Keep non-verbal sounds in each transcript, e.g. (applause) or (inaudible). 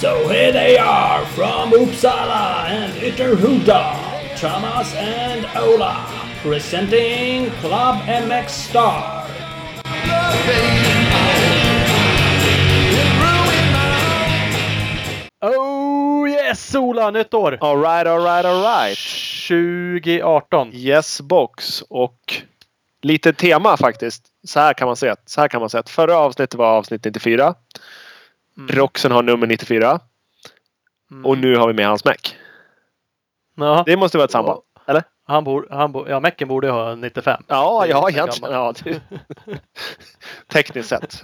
So here they are from Uppsala and Ytterhuda, Thomas and Ola, presenting Club MX Star. Oh yes, Ola! Nytt år! Alright, alright, alright. 2018. Yes box och lite tema faktiskt. Så här kan man säga. Så här kan man säga. att Förra avsnittet var avsnitt 94. Roxen har nummer 94. Och nu har vi med hans Mac. Ja, Det måste vara ett samband. Han bor, han bor, ja, Mecken borde ha 95. Ja, ja egentligen. Ja, det... (laughs) Tekniskt sett.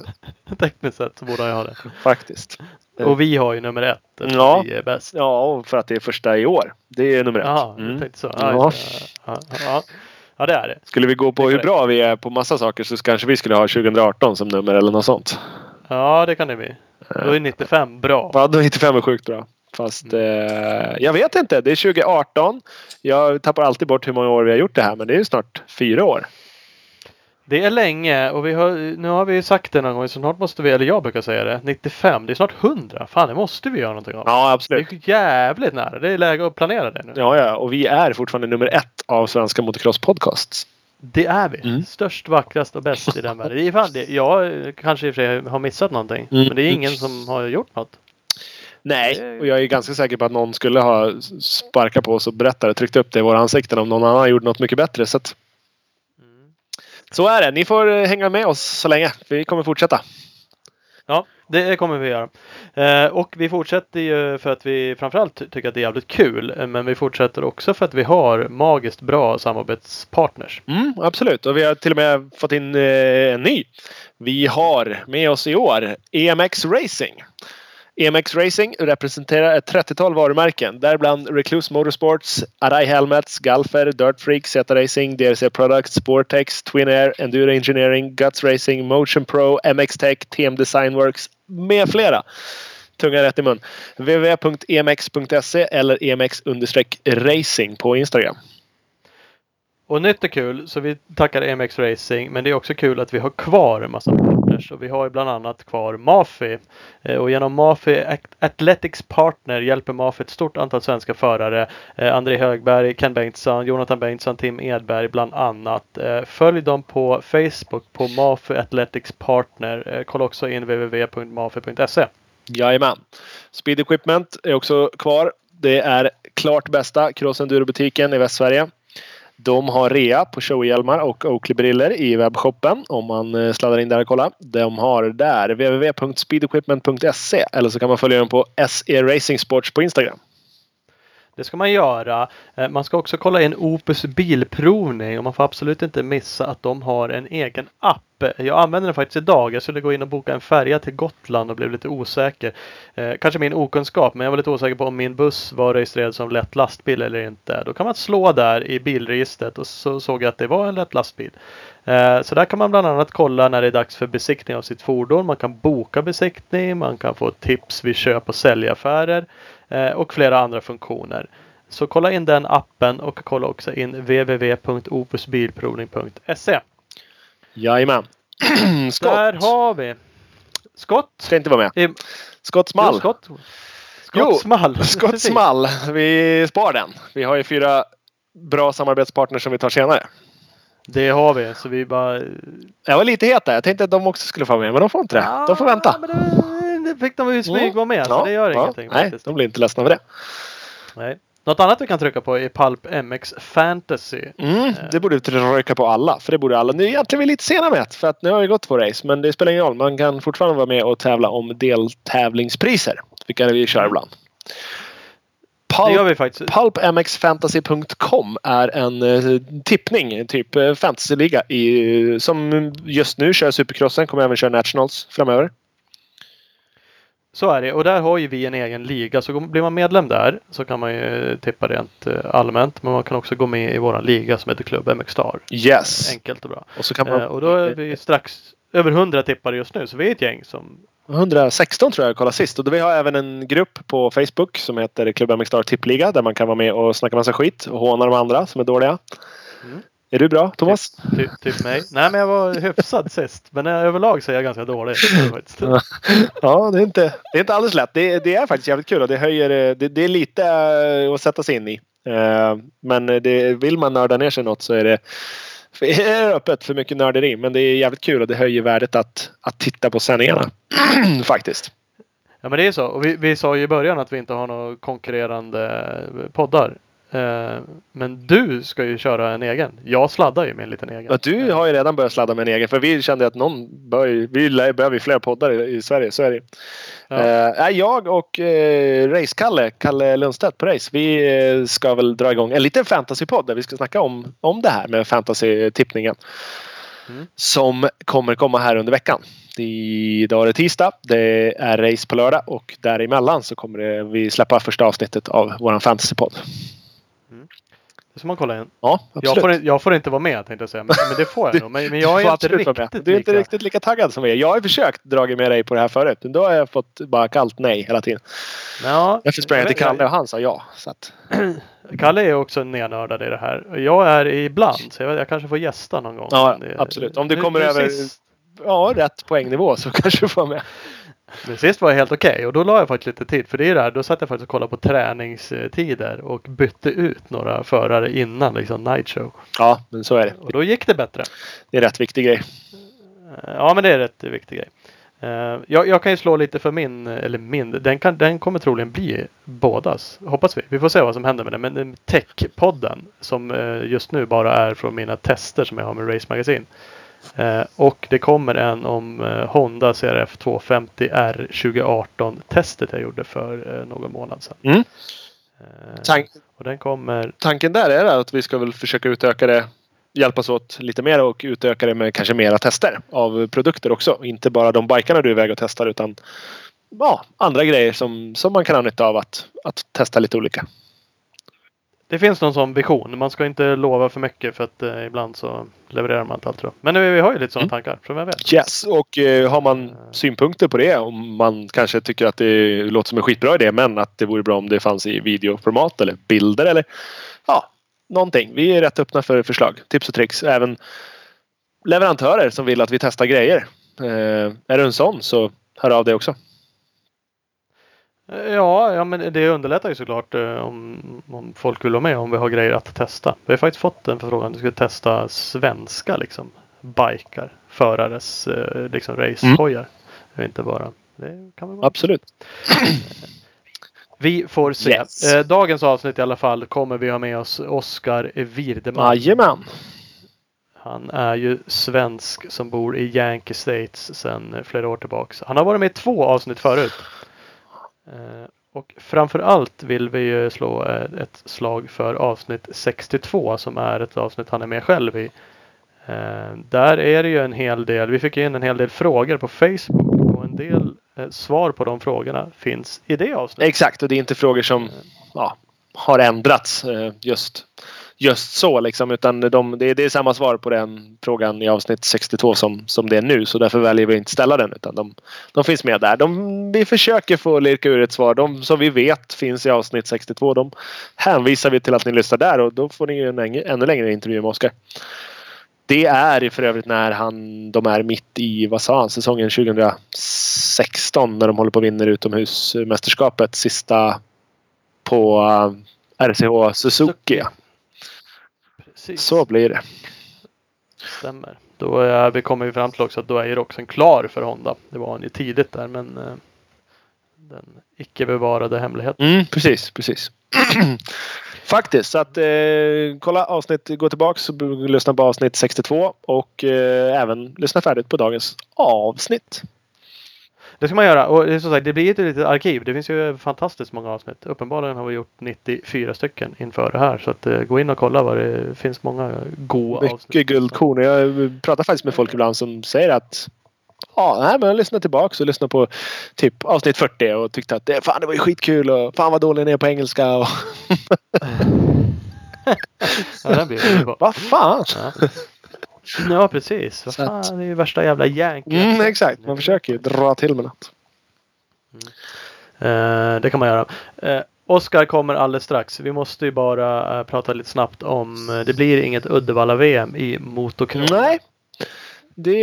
Tekniskt sett så borde han ju ha det. Faktiskt. Och vi har ju nummer ett. Ja. Vi är bäst. Ja, för att det är första i år. Det är nummer ett. Jaha, Mm. jag så. Ja. Ja, ja, ja. det är det. Skulle vi gå på hur bra vi är på massa saker så kanske vi skulle ha 2018 som nummer eller något sånt. Ja, det kan det bli. Då är 95 bra. Ja, då är 95 är sjukt bra. Fast Mm. eh, jag vet inte. Det är 2018. Jag tappar alltid bort hur många år vi har gjort det här. Men det är ju snart fyra år. Det är länge och vi har, nu har vi sagt det någon gång så snart måste vi, eller jag brukar säga det, 95. Det är snart 100. Fan, det måste vi göra någonting av. Ja, Det absolut. är jävligt nära. Det är läge att planera det nu. Ja, ja. Och vi är fortfarande nummer ett av svenska motocross podcasts. Det är vi. Mm. Störst, vackrast och bäst i den världen. Det är fan det. Jag kanske i och för sig har missat någonting. Mm. Men det är ingen som har gjort något. Nej, och jag är ganska säker på att någon skulle ha sparkat på oss och berättat och tryckt upp det i våra ansikten om någon annan gjorde något mycket bättre. Så, att, så är det. Ni får eh, hänga med oss så länge. Vi kommer fortsätta. Ja, det kommer vi göra. Eh, och vi fortsätter ju för att vi framförallt ty- tycker att det är jävligt kul. eh, Men vi fortsätter också för att vi har magiskt bra samarbetspartners. Mm, absolut. Och vi har till och med fått in eh, en ny. Vi har med oss i år EMX Racing. EMX Racing representerar ett 30-tal varumärken. Däribland Recluse Motorsports, Arai Helmets, Galfer, Dirt Freak, Z Racing, DRC Products, Sportex, Twin Air, Enduro Engineering, Guts Racing, Motion Pro, MX Tech, TM Designworks med flera. Tunga rätt i mun. www.emx.se eller emx-racing på Instagram. Och nytt är kul så vi tackar EMX Racing. Men det är också kul att vi har kvar en massa partners. Och vi har ju bland annat kvar Mafi. Eh, och genom Mafi Athletics Partner hjälper Mafi ett stort antal svenska förare. Eh, André Högberg, Ken Bengtsson, Jonathan Bengtsson, Tim Edberg bland annat. Eh, följ dem på Facebook på Mafi Athletics Partner. Kolla också in www.mafi.se. Jajamän. Speed Equipment är också kvar. Det är klart bästa cross enduro-butiken i Västsverige. De har rea på showhjälmar och Oakley-briller i webbshoppen om man eh, sladdar in där och kollar. De har där www.speedequipment.se eller så kan man följa dem på SE Racing Sports på Instagram. Det ska man göra. Eh, man ska också kolla in Opus bilprovning och man får absolut inte missa att de har en egen app. Jag använde den faktiskt idag. Jag skulle gå in och boka en färja till Gotland och blev lite osäker. Eh, kanske min okunskap, men jag var lite osäker på om min buss var registrerad som lätt lastbil eller inte. Då kan man slå där i bilregistret och så såg jag att det var en lätt lastbil. Eh, Så där kan man bland annat kolla när det är dags för besiktning av sitt fordon. Man kan boka besiktning, man kan få tips vid köp och säljaffärer eh, och flera andra funktioner. Så kolla in den appen och kolla också in www.opusbilprovning.se. Jajamän. (clears throat) Skott Där har vi Skott. ska inte vara med. I, Skott small. Jo, skott. Jo, Skott small. (laughs) Skott Precis. small. Vi spar den. Vi har ju fyra bra samarbetspartners som vi tar senare. Det har vi. Så vi bara... Jag var lite het där. Jag tänkte att de också skulle få vara med, men de får inte det. De får vänta. Ja, men det, det fick de ju smyg vara med. Så det gör ingenting Nej, de blir inte ledsna för det. Nej. Något annat vi kan trycka på är Pulp MX Fantasy. Mm, det borde vi trycka på alla. För det borde alla. Nu är egentligen vi lite sena med För att nu har vi gått två race. Men det spelar ingen roll. Man kan fortfarande vara med och tävla om deltävlingspriser. Vilka vi kör ibland. Det gör Pulp, vi faktiskt. PulpMXFantasy.com är en eh, tippning, typ eh, fantasyliga i, som just nu kör Supercrossen. Kommer även köra Nationals framöver. Så är det. Och där har ju vi en egen liga. Så blir man medlem där så kan man ju tippa rent eh, allmänt. Men man kan också gå med i våran liga som heter Klubb MX Star. Yes! Enkelt och bra. Och så kan man... Eh, och då är vi strax över 100 tippare just nu. Så vi är ett gäng som 116 tror jag jag kollade sist. Och vi har även en grupp på Facebook som heter Klubb MX Star Tippliga. Där man kan vara med och snacka massa skit och håna de andra som är dåliga. Mm. Är du bra Thomas? Ty, typ mig. Nej men jag var hyfsad sist. Men eh, överlag så är jag ganska dålig. Ja. Det är inte, det är inte alldeles lätt. Det, det är faktiskt jävligt kul och det höjer... eh, Det, det är lite eh, att sätta sig in i. Men det, vill man nörda ner sig något så är det, (laughs) är öppet för mycket nörderi. Men det är jävligt kul och det höjer värdet att, att titta på sändningarna. (clears throat) faktiskt. Ja men det är så. Och vi, vi sa ju i början att vi inte har några konkurrerande poddar. Eh, Men du ska ju köra en egen. Jag sladdar ju med en liten egen. Ja, du har ju redan börjat sladda med en egen. För vi kände att någon bör, vi behöver fler poddar i, i Sverige. Så är det. Ja. Eh, jag och eh, Race-Kalle, Kalle Lundstedt på Race. Vi eh, ska väl dra igång en liten fantasypodd där vi ska snacka om, om det här med fantasy-tippningen. Mm. Som kommer komma här under veckan. Idag är det tisdag. Det är race på lördag och däremellan så kommer det, vi släppa första avsnittet av våran fantasypodd. Det ska man kolla in. Ja, Jag absolut. får, in- jag får inte vara med tänkte jag säga. Men, men det får jag nog. Men, men jag är får inte riktigt Du är inte lika. riktigt lika taggad som är. Jag har försökt dra med dig på det här förut. Men då har jag fått bara kallt nej hela tiden. Ja, Därför sprang jag till Kalle och han sa ja. Så att, (clears throat) Kalle är också nernördad i det här. Jag är ibland. Så jag, jag kanske får gästa någon gång. Ja, Det- absolut. Om du kommer nu över- Sist, ja, rätt poängnivå så (laughs) kanske du får vara med. Men sist var jag helt okej. Och då la jag faktiskt lite tid. För det är det här. Då satt jag faktiskt och kollade på träningstider. Och bytte ut några förare innan liksom night show. Ja, men så är det. Och då gick det bättre. Det är rätt viktig grej. Eh, Ja men det är rätt viktig grej. Eh, Jag, jag kan ju slå lite för min, eller min, den, kan, den kommer troligen bli bådas. Hoppas vi. Vi får se vad som händer med den. Men den Tech-podden som eh, just nu bara är från mina tester som jag har med Race Magazine. Eh, Och det kommer en om eh, Honda CRF 250 R 2018 testet jag gjorde för eh, någon månad sedan. Mm. Tank, Och den kommer tanken där är att vi ska väl försöka utöka det. Hjälpas åt lite mer och utöka det med kanske mera tester av produkter också. Inte bara de bikarna du är iväg och testar utan ja, andra grejer som, som man kan ha nytta av att, att testa lite olika. Det finns någon sån vision. Man ska inte lova för mycket för att eh, ibland så levererar man inte allt. Men nu, vi har ju lite sådana Mm. tankar. För vem vet? Yes, och eh, har man synpunkter på det om man kanske tycker att det låter som en skitbra idé men att det vore bra om det fanns i videoformat eller bilder eller ja, någonting. Vi är rätt öppna för förslag, tips och tricks. Även leverantörer som vill att vi testar grejer. Eh, är du en sån så hör av dig också. Eh, Ja, ja, men det underlättar ju såklart eh, om, om folk vill vara med om vi har grejer att testa. Vi har faktiskt fått en förfrågan att vi ska testa svenska liksom bikar. Förares eh, liksom racehojar. Mm. Inte bara. Det kan väl vara. Absolut. Vi får se. Yes. Eh, dagens avsnitt i alla fall kommer vi ha med oss Oskar Wirdeman. Jajamän. Han är ju svensk som bor i Yankee States sedan flera år tillbaks. Han har varit med i två avsnitt förut. Eh, Och framför allt vill vi ju slå eh, ett slag för avsnitt 62 som är ett avsnitt han är med själv i. Eh, Där är det ju en hel del, vi fick in en hel del frågor på Facebook och en del svar på de frågorna finns i det avsnittet. Exakt, och det är inte frågor som ja, har ändrats just, just så liksom. Utan de, det, är, det är samma svar på den frågan i avsnitt 62 som, som det är nu. Så därför väljer vi inte ställa den. Utan de, de finns med där. De, vi försöker få lirka ur ett svar. De som vi vet finns i avsnitt 62. De hänvisar vi till att ni lyssnar där och då får ni en ännu, ännu längre intervju med Oskar. Det är för övrigt när han, de är mitt i, vad sa han, säsongen 2016 när de håller på och vinner utomhusmästerskapet sista på eh, RCH Suzuki. Precis. Så blir det. Stämmer. Då är, vi kommer ju fram till också att då är ju också klar för Honda. Det var han ju tidigt där men eh, den icke bevarade hemligheten. Mm, precis, precis. (clears throat) Faktiskt. Så att eh, kolla avsnitt, gå tillbaks och lyssna på avsnitt 62 och eh, även lyssna färdigt på dagens avsnitt. Det ska man göra och det som sagt det blir ett litet arkiv. Det finns ju fantastiskt många avsnitt. Uppenbarligen har vi gjort 94 stycken inför det här så att eh, gå in och kolla vad det finns många goa avsnitt. Mycket guldkorn. Jag pratar faktiskt med folk ibland som säger att Ja, nej, men jag lyssnade tillbaka och lyssnade på typ avsnitt 40 och tyckte att det, fan, det var ju skitkul och fan vad dålig ni är på engelska. Och, (laughs) Ja, vad fan! Ja. Ja precis. Vad Så att- fan, det är ju värsta jävla yankee. Mm, exakt, man försöker ju dra till med något. Eh, det kan man göra. Eh, Oskar kommer alldeles strax. Vi måste ju bara eh, prata lite snabbt om eh, det blir inget Uddevalla-VM i motocross. Nej. Det...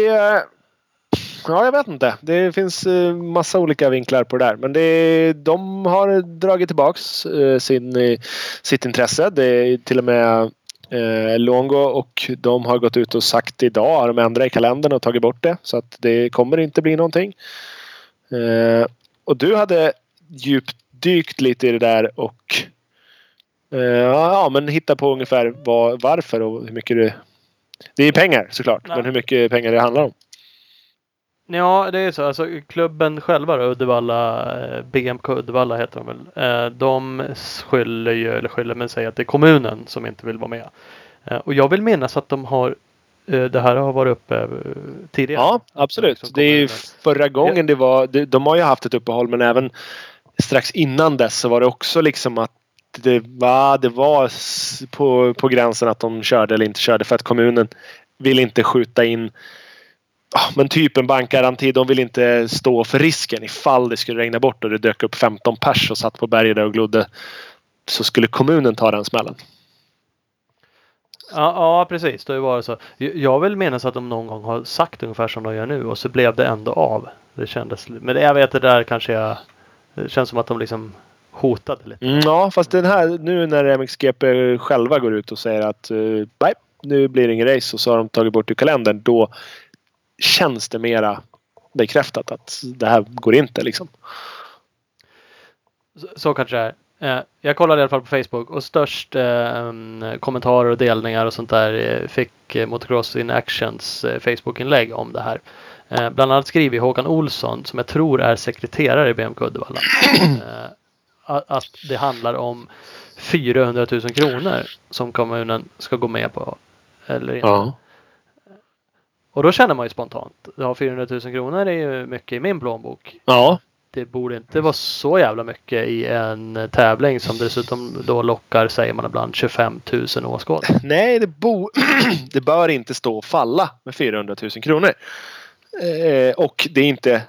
Ja, jag vet inte. Det finns eh, massa olika vinklar på det där. Men det, de har dragit tillbaks eh, sin, sitt intresse. Det är till och med eh, Longo och de har gått ut och sagt idag, har de ändrat i kalendern och tagit bort det. Så att det kommer inte bli någonting. Eh, och du hade djupdykt lite i det där och eh, ja, men hitta på ungefär vad, varför och hur mycket det... Det är pengar såklart, Nej. men hur mycket pengar det handlar om. Ja, det är så. Alltså, klubben själva då, Uddevalla, eh, BMK Uddevalla heter de väl. Eh, De skyller ju, eller skyller men säger att det är kommunen som inte vill vara med. Eh, Och jag vill minnas att de har, det här har varit uppe tidigare. Ja, absolut. Det är ju förra gången det var... De har ju haft ett uppehåll men även strax innan dess så var det också liksom att det var, det var på, på gränsen att de körde eller inte körde för att kommunen vill inte skjuta in men typ en bankgaranti. De vill inte stå för risken ifall det skulle regna bort och det dök upp 15 pers och satt på berget där och glodde. Så skulle kommunen ta den smällen. Ja, ja precis. Det var så. Jag- vill minnas att de någon gång har sagt ungefär som de gör nu och så blev det ändå av. Det kändes, men det- jag vet det där kanske jag, det känns som att de liksom hotade lite. Mm, ja, fast den här nu när MXGP själva går ut och säger att uh, nej, nu blir det ingen race och så har de tagit bort ur kalendern. Då känns det mera bekräftat att det här går inte liksom. Så, så kanske det är. Eh, jag kollade i alla fall på Facebook och störst eh, mm, kommentarer och delningar och sånt där eh, fick eh, Motocross in Actions eh, Facebook-inlägg om det här. Eh, bland annat skriver Håkan Olsson som jag tror är sekreterare i BMK Uddevalla. Eh, att, att det handlar om 400 000 kronor som kommunen ska gå med på. Eller inte. Ja. Och då känner man ju spontant. Ja, 400 000 kronor är ju mycket i min plånbok. Ja. Det borde inte vara så jävla mycket i en tävling som dessutom då lockar, säger man ibland, 25 000 åskådare. Nej, det, bo (clears throat) det bör inte stå och falla med 400 000 kronor. Eh, och det är inte...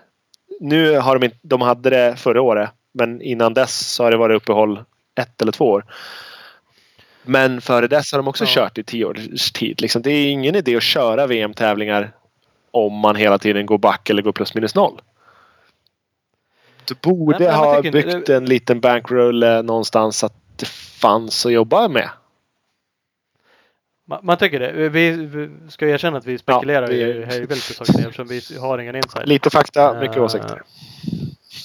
Nu har de inte... De hade det förra året. Men innan dess så har det varit uppehåll ett eller två år. Men före dess har de också Ja. kört i tio års tid. Liksom, det är ingen idé att köra VM-tävlingar om man hela tiden går back eller går plus minus noll. Du borde Nej, ha byggt en liten bankroll någonstans att det fanns att jobba med. Man, man tycker det. Vi, vi ska erkänna att vi spekulerar vi- ju hej vilt på saker eftersom vi har ingen insight. Lite fakta, mycket Eh, åsikter.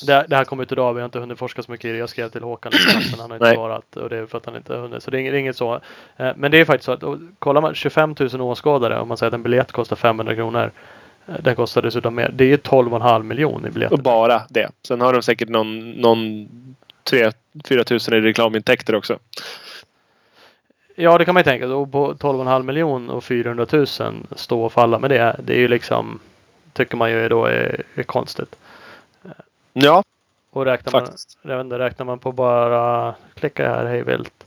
Det, det här kom ut idag. Vi har inte hunnit forska så mycket i det. Jag skrev till Håkan men han har inte svarat. Och det är för att han inte har hunnit. Så det är inget, det är inget så. Eh, Men det är faktiskt så att och kollar man 25 000 åskådare. Om man säger att en biljett kostar 500 kronor. eh, Den kostar dessutom mer. Det är ju 12,5 miljoner i biljetter. Och bara det. Sen har de säkert någon, någon 3-4 tusen i reklamintäkter också. Ja, det kan man ju tänka. Och på 12,5 miljon och 400 000 stå och falla med det. Det är ju liksom, tycker man ju då är, är konstigt. Ja, Och räknar man, jag vet inte, räknar man på bara, klicka här hej vilt.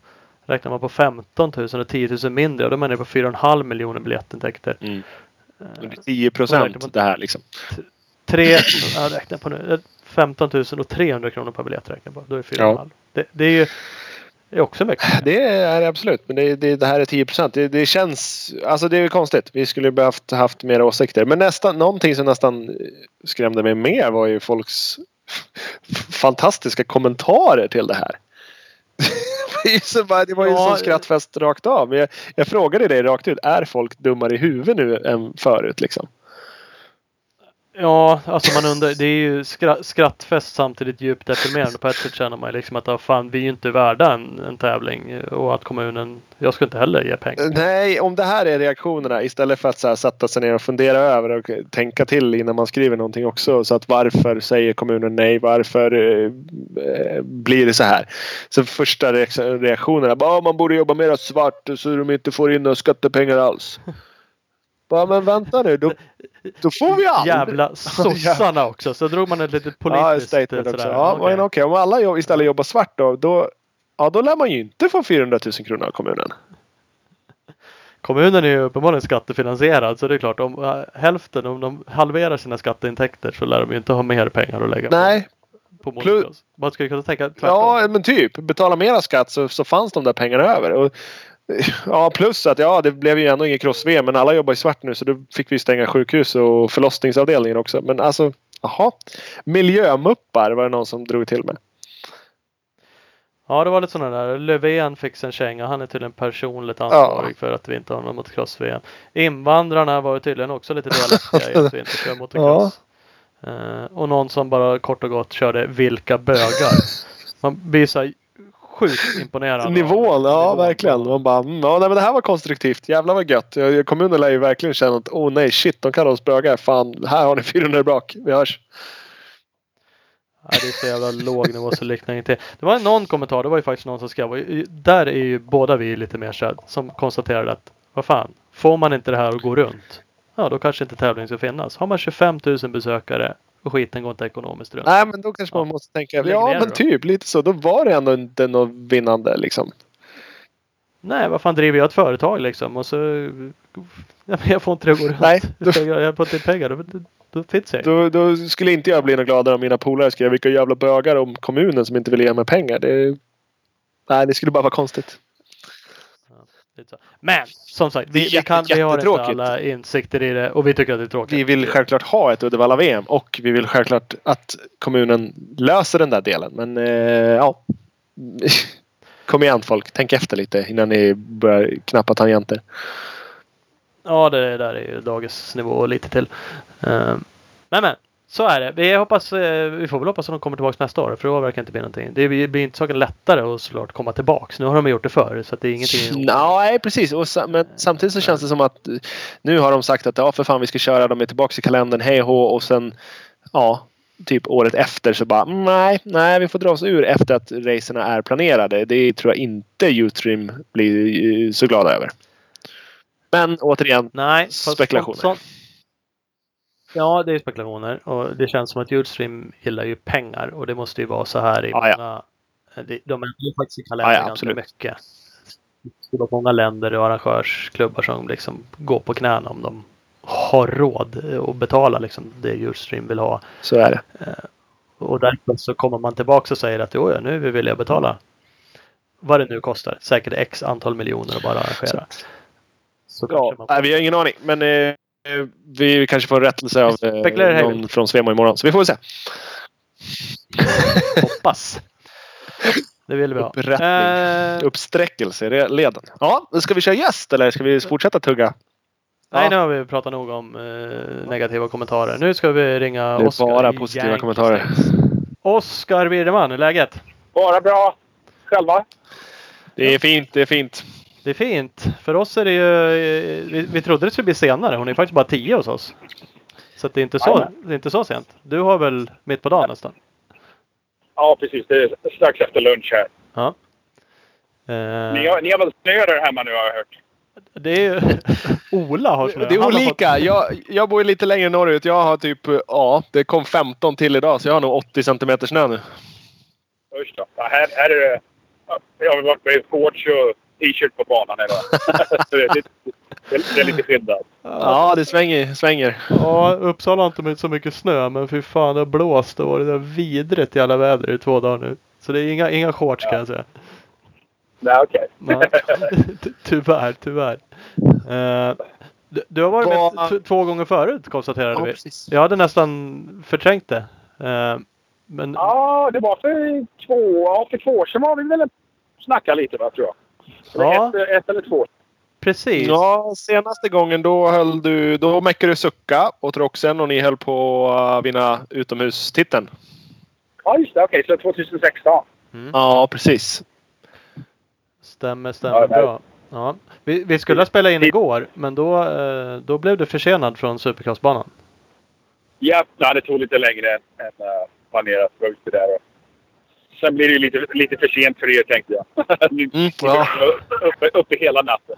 Räknar man på 15 000 och 10 000 mindre, då är man på 4,5 miljoner biljettintäkter. Mm. Eh, Det är 10 procent det här liksom. Tre, jag räknar på nu, eh, 15 000 och 300 kronor per biljett räknar på. Då är det 4,5. Det, det är ju det är också mycket. Det är det absolut. Men det, det, det här är 10 procent. Det, det känns... Alltså det är konstigt. Vi skulle behövt haft mer åsikter. Men nästan, någonting som nästan skrämde mig mer var ju folks fantastiska kommentarer till det här. (laughs) det, ju var ju Ja, sån skrattfest rakt av. Jag, jag frågade dig rakt ut. Är folk dummare i huvudet nu än förut liksom? Ja, alltså man undrar, det är ju skra, skrattfest samtidigt djupt deprimerande. På ett sätt känner man liksom att ah, fan, vi är ju inte värda en, en tävling och att kommunen, jag ska inte heller ge pengar. Nej, om det här är reaktionerna istället för att så här, sätta sig ner och fundera över och tänka till innan man skriver någonting också. Så att varför säger kommunen nej? Varför eh, blir det så här? Så första reak- reaktionerna bara "Ah, man borde jobba mer svart så de inte får in några skattepengar alls. (laughs) Bara, men vänta nu, då, då får vi aldrig... Jävla (laughs) sossarna också. Så drog man ett litet Ja, politiskt statement eh, också. sådär. Ja, Okej. men okej. Om alla jobb, istället jobbar svart då, då, ja, då lär man ju inte få 400 000 kronor av kommunen. Kommunen är ju uppenbarligen skattefinansierad så det är klart om äh, hälften, om de halverar sina skatteintäkter så lär de ju inte ha mer pengar att lägga på. Nej, på Plus- motocross. Man skulle kunna tänka tvärtom. Ja, men typ. Betala mera skatt så, så fanns de där pengarna över. Och, ja, plus att ja, det blev ju ändå ingen cross-VM. Men alla jobbar i svart nu så då fick vi stänga sjukhus och förlossningsavdelningen också. Men alltså, jaha. Miljömuppar var det någon som drog till med. Ja, det var lite sådana där. Löfven fick sig en känga. Han är tydligen personligt ansvarig för att vi inte har någon motocross-VM. Invandrarna var ju tydligen också lite delaktiga i att vi inte kör motocross. (laughs) Eh, och någon som bara kort och gott körde vilka bögar. Man blir så här sjukt imponerad. Nivån, ja nivån. verkligen. Man bara, mm, ja, nej, men det här var konstruktivt. Jävlar vad gött. Kommunen lär ju verkligen känna att oh nej shit, de kallar oss bögar. Fan, här har ni (laughs) 400 brak. Vi hörs. Ja, det är så jävla låg nivå så liknar inte. Det var någon kommentar, det var ju faktiskt någon som skrev. Där är ju båda vi lite mer så som konstaterade att vad fan, får man inte det här att gå runt. Ja, då kanske inte tävling ska finnas. Har man 25 000 besökare och skiten går inte ekonomiskt runt. Nej, men då kanske man Ja. måste tänka, Lägg ja men då. typ lite så. Då var det ändå inte något vinnande liksom. Nej, vad fan driver jag ett företag liksom och så ja, jag får inte det att gå runt. Nej, Jag får- jag får inte pengar. Då, då, då finns jag Då, då skulle inte jag bli något gladare om mina polare skrev vilka jävla bögar om kommunen som inte vill ge mig pengar. Det, nej, det skulle bara vara konstigt. Men som sagt, vi, vi, kan, vi har inte alla insikter i det och vi tycker att det är tråkigt. Vi vill självklart ha ett Uddevalla-VM och vi vill självklart att kommunen löser den där delen. Men eh, ja. (laughs) Kom igen folk, tänk efter lite innan ni börjar knappa tangenter. Ja, det där är ju dagens nivå och lite till. Uh, men men, så är det. Vi hoppas, eh, vi får väl hoppas att de kommer tillbaka nästa år. För då verkar det inte bli någonting. Det blir, inte saken lättare att såklart komma tillbaks. Nu har de gjort det förr så att det är ingenting. Nej, precis. Och men samtidigt så känns det som att eh, nu har de sagt att ja, för fan vi ska köra. De är tillbaka i kalendern. Hej hå. Och sen ja, typ året efter så bara "Mm, nej, nej, vi får dra oss ur efter att racerna är planerade. Det tror jag inte Utrim blir eh, så glada över. Men återigen, Nej, fast Spekulationer. sånt- sånt- Ja, det är spekulationer och det känns som att Julstream gillar ju pengar och det måste ju vara så här i Ja, ja. många. det- De är faktiskt i kalendern Ja, ja, ganska mycket. Det är många länder och arrangörsklubbar som liksom går på knäna om de har råd att betala liksom det Julstream vill ha. så är det. Och därför så kommer man tillbaka och säger att jo, ja, nu vill jag betala vad det nu kostar. Säkert x antal miljoner att bara arrangera. Så Ja, kanske man nej, vi har ingen aning. Men eh, vi kanske får en rättelse av eh, hej någon från Svemo imorgon. Så vi får väl se. (laughs) hoppas. Det vill vi ha. Upprättning. Eh, Uppsträckelse i leden. Ja, ska vi köra gäst eller ska vi fortsätta tugga? Nej, Ja. nu har vi pratat nog om eh, negativa kommentarer. Nu ska vi ringa Det är Oskar bara positiva Yankee kommentarer. Oskar Birman, hur är läget? Bara bra. Själva? Det är fint, det är fint. Det är fint. För oss är det ju... Vi, vi trodde det skulle bli senare. Hon är faktiskt bara tio hos oss. Så att det är inte så, Jajamän. det är inte så sent. Du har väl mitt på dagen nästan? Ja, precis. Det är strax efter lunch här. Ja. Ni Eh, har, ni har väl snö där hemma nu har jag hört? det är ju... (laughs) Ola har snö. Det är har olika. Jag, jag bor ju lite längre norrut. Jag har typ, ja, det kom 15 till idag så jag har nog 80 centimeter snö nu. Usch då. Ja, här, här är det... ja, Jag har varit med shorts och t-shirt på banan idag. (laughs) Det, är lite, det är- lite skillnad. Ja, det svänger. svänger. Ja, Uppsala har inte så mycket snö men fy fan det har blåst och varit det vidrigt i alla väder i två dagar nu. Så det är inga, inga shorts kan jag säga. Nej, okej. Ty- (laughs) tyvärr, tyvärr. Eh, du, du har varit med t- två gånger förut konstaterade vi. Jag hade nästan förträngt det. Eh, men Ja, det var för två, ja, för två år sedan var vi väl snacka lite va, tror jag. Ja. ett, ett eller två. precis. Ja, senaste gången då höll du, då meckade du sucka och Troxen och ni höll på att vinna utomhustiteln. Ja, just det. Okej, så 2016. Ja, precis. Stämmer, stämmer Ja, bra. Ja. Vi, vi skulle ha spelat in igår men då, eh, då blev det försenad från Supercrossbanan. Ja, det tog lite längre än äh, planerat. Det var just det där. Sen blir det lite, lite för sent för er tänkte jag. (laughs) Mm, ja. uppe, uppe hela natten.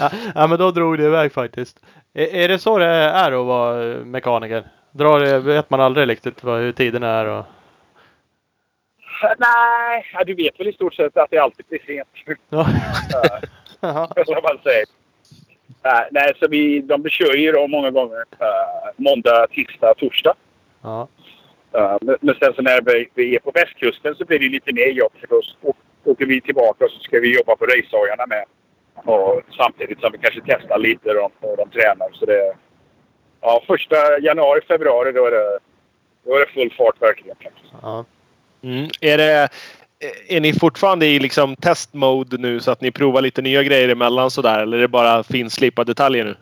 Ja, ja men då drog det iväg faktiskt. Är, är det så det är att vara eh, mekaniker? Drar det, vet man aldrig riktigt vad, hur tiderna är och... Nej, ja, du vet väl i stort sett att det alltid blir sent. Ja. (laughs) Som man säger. Nej, så vi, de kör ju då många gånger. Uh, måndag, tisdag, torsdag. ja. Uh, men, sen så när vi, vi är på västkusten så blir det lite mer jobb för då å- åker vi tillbaka och så ska vi jobba på racehojarna med. Och samtidigt som vi kanske testar lite och de, och de tränar. Så det, ja, första januari, februari då är det, då är det full fart verkligen. Ja. Mm. Är, det, är ni fortfarande i liksom testmode nu så att ni provar lite nya grejer emellan sådär? Eller är det bara finslipade detaljer nu?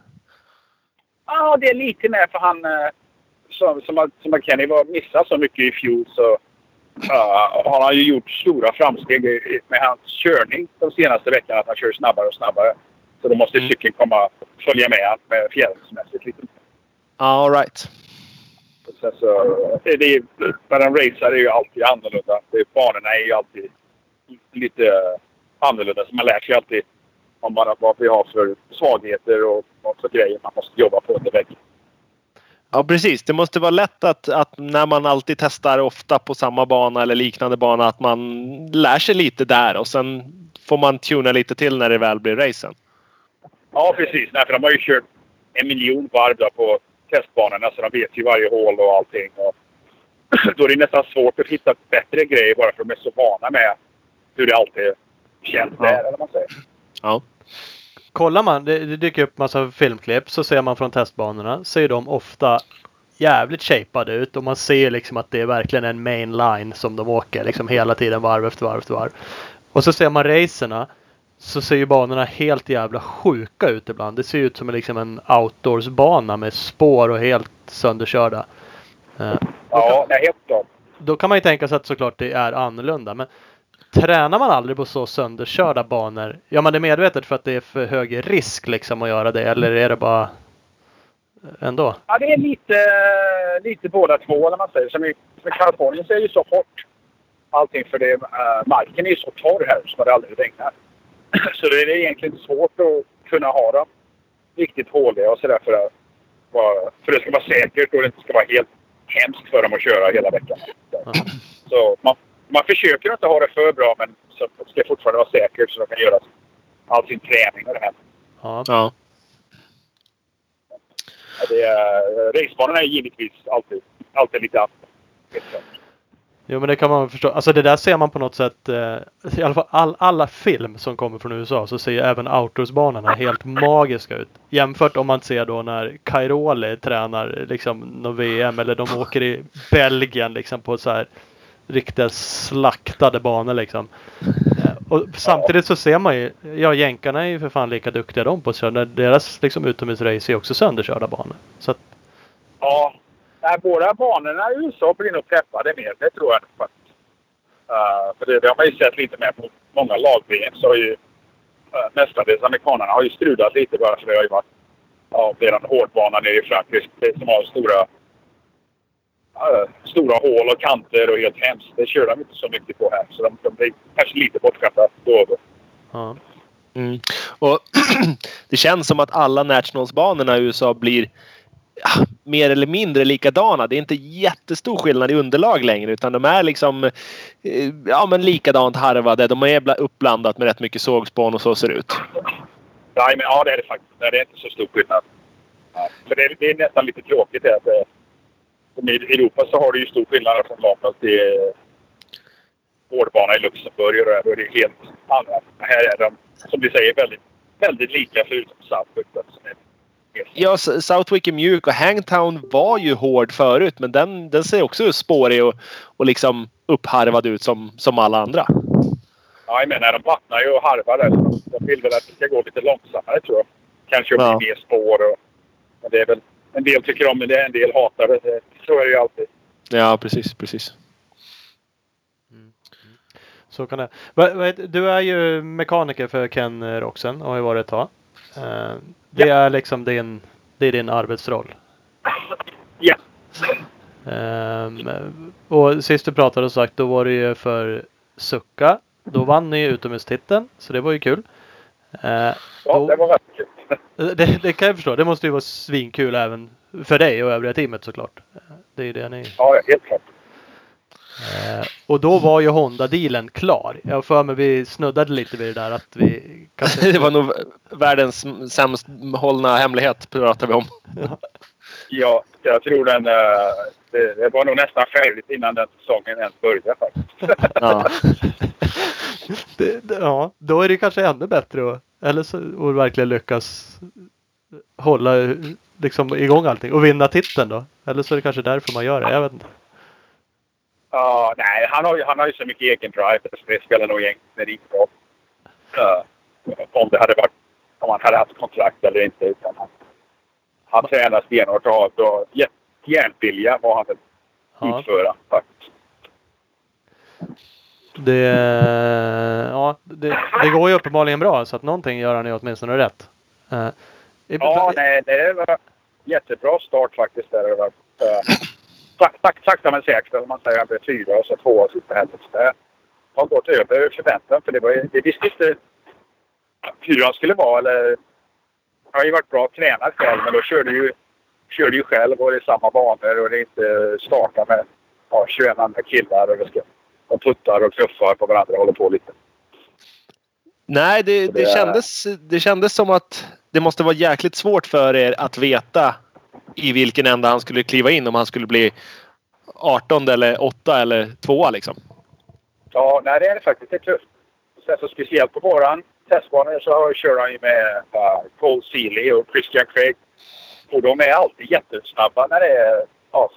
Ja, det är lite mer för han... Som, som, som Kenny var missade så mycket i fjol så ja, har han ju gjort stora framsteg med hans körning de senaste veckorna. Att han kör snabbare och snabbare. Så då måste Mm. cykeln komma följa med med fjädringsmässigt lite. All right. Sen så, det, det, när de racear är ju alltid annorlunda. Det, banorna är ju alltid lite annorlunda. Så man lär sig alltid om man, vad vi har för svagheter och vad för grejer man måste jobba på under väggen. Ja precis. Det måste vara lätt att, att när man alltid testar ofta på samma bana eller liknande bana att man lär sig lite där och sen får man tuna lite till när det väl blir racen. Ja, precis. Nej, för de har ju kört en miljon varv på testbanorna så de vet ju varje hål och allting. Och (clears throat) då är det nästan svårt att hitta bättre grejer bara för att de är så vana med hur det alltid känns Ja. där, eller vad man säger. Ja. Kollar man, det, det dyker upp massa filmklipp, så ser man från testbanorna, ser de ofta jävligt shapeade ut och man ser liksom att det är verkligen en main line som de åker liksom hela tiden varv efter varv efter varv. Och så ser man racerna så ser ju banorna helt jävla sjuka ut ibland. Det ser ut som en, liksom en outdoorsbana med spår och helt sönderkörda. Eh, Ja, nej, helt klart. då kan man ju tänka sig att såklart det är annorlunda. Men tränar man aldrig på så sönderkörda banor? Gör man det medvetet för att det är för hög risk liksom att göra det? Eller är det bara ändå? Ja, det är lite, lite båda två, eller man säger. Som i för Kalifornien så är det ju så hårt allting för det. Uh, marken är ju så torr här så det aldrig regnar. (clears throat) så det är egentligen svårt att kunna ha dem riktigt håliga och sådär för att vara- för det ska vara säkert och det inte ska vara helt hemskt för dem att köra hela veckan. Så man, man försöker inte ha det för bra men så det ska fortfarande vara säkert så de kan göra all sin träning och det här. Ja. Ja. Det är, racebanorna är givetvis alltid, alltid lite annorlunda. Jo men det kan man förstå. Alltså det där ser man på något sätt. Eh, I alla fall all, alla film som kommer från USA så ser ju även outdoorsbanorna (laughs) helt magiska ut. Jämfört om man ser då när Cairoli tränar liksom någon VM eller de åker i Belgien liksom på så här riktiga slaktade banor liksom. Eh, och samtidigt så ser man ju, ja jänkarna är ju för fan lika duktiga de på att köra. Deras liksom utomhusrace är också sönderkörda banor. Så att, Ja, nej, båda banorna i USA blir nog peppade mer. Det tror jag nog faktiskt. Uh, för det, det har man ju sett lite mer på många lag-VM. Så har ju uh, mestadels amerikanerna har ju strulat lite bara för det har ju varit ja, det är hårdbana nere i Frankrike som har stora, stora hål och kanter och helt hemskt. Det kör de inte så mycket på här. Så de, de blir kanske lite bortskämda då. ja. Mm. Och (clears throat) det känns som att alla Nationals-banorna i USA blir ja, mer eller mindre likadana. Det är inte jättestor skillnad i underlag längre utan de är liksom eh, ja, men likadant harvade. De är bla- uppblandat med rätt mycket sågspån och så ser det ut. Nej, men, ja, det är det faktiskt. Nej, det är inte så stor skillnad. Ja, för det, är- det är nästan lite tråkigt det att eh, i Europa så har du ju stor skillnad från Lapland till eh, hårdbana i Luxemburg och det, är det helt annat. Här är de, som vi säger, väldigt, väldigt lika förutom Southwick. Ja, Southwick är mjuk och Hangtown var ju hård förut men den, den ser också spårig och, och liksom uppharvad ut som, som alla andra. Ja, jag menar, de vattnar ju och harvar där. så De, vill väl att det ska gå lite långsammare tror jag. Kanske Ja. bli mer spår och... Men det är väl... En del tycker om det, en del hatar det. Så är det ju alltid. Ja, precis, precis. Så kan det. Du är ju mekaniker för Ken eh, Roxen och har ju varit ett tag. Eh, Det är liksom din, det är din arbetsroll. Ja. Ehm, och sist du pratade så sagt då var det ju för Sucka. Då vann ni utomhustiteln så det var ju kul. Eh, Ja, då- det var väldigt kul. det, det kan jag förstå. Det måste ju vara svinkul även för dig och övriga teamet såklart. Det är ju det ni... Ja, helt klart. Eh, och då var ju Honda-dealen klar. Jag har för mig vi snuddade lite vid det där att vi kanske... (laughs) Det var nog världens sämst hållna hemlighet pratar vi om. Ja, jag tror den... eh, det, det var nog nästan färdigt innan den säsongen ens började faktiskt. Ja. (laughs) Det, det, ja, då är det kanske ännu bättre att, eller så, att verkligen lyckas hålla liksom igång allting och vinna titeln då. Eller så är det kanske därför man gör det. Jag vet inte. Ja, nej, han har, han har ju så mycket egen drive så det spelar nog egentligen ingen roll. Uh, om det hade varit om han hade haft kontrakt eller inte. Utan han, han tränar stenhårt och har jä- järnvilja vad han vill Ja. utföra faktiskt. Det, ja, det, det går ju uppenbarligen bra så att någonting gör han ju åtminstone rätt. Ja, nej, det var jättebra start faktiskt. Där. Det uh, sak, sak, sakta men säkert. Om man säger han blev fyra och så tvåa sista helgen. Så det har gått över förväntan. För det var vi visste inte hur han skulle vara. Eller, han har ju varit bra tränad själv, men då körde ju, körde ju själv och det är samma banor och det är inte starta med ja, 21 andra killar och det ska och puttar och knuffar på varandra och håller på lite. Nej, det, det, Det kändes, det kändes som att det måste vara jäkligt svårt för er att veta i vilken ända han skulle kliva in. Om han skulle bli 18 eller 8 eller 2 liksom. Ja, nej, det är faktiskt det är tufft. Sen så speciellt på våran testbana så kör han ju med uh, Cole Seeley och Christian Craig. Och de är alltid jättesnabba när det är... Ja,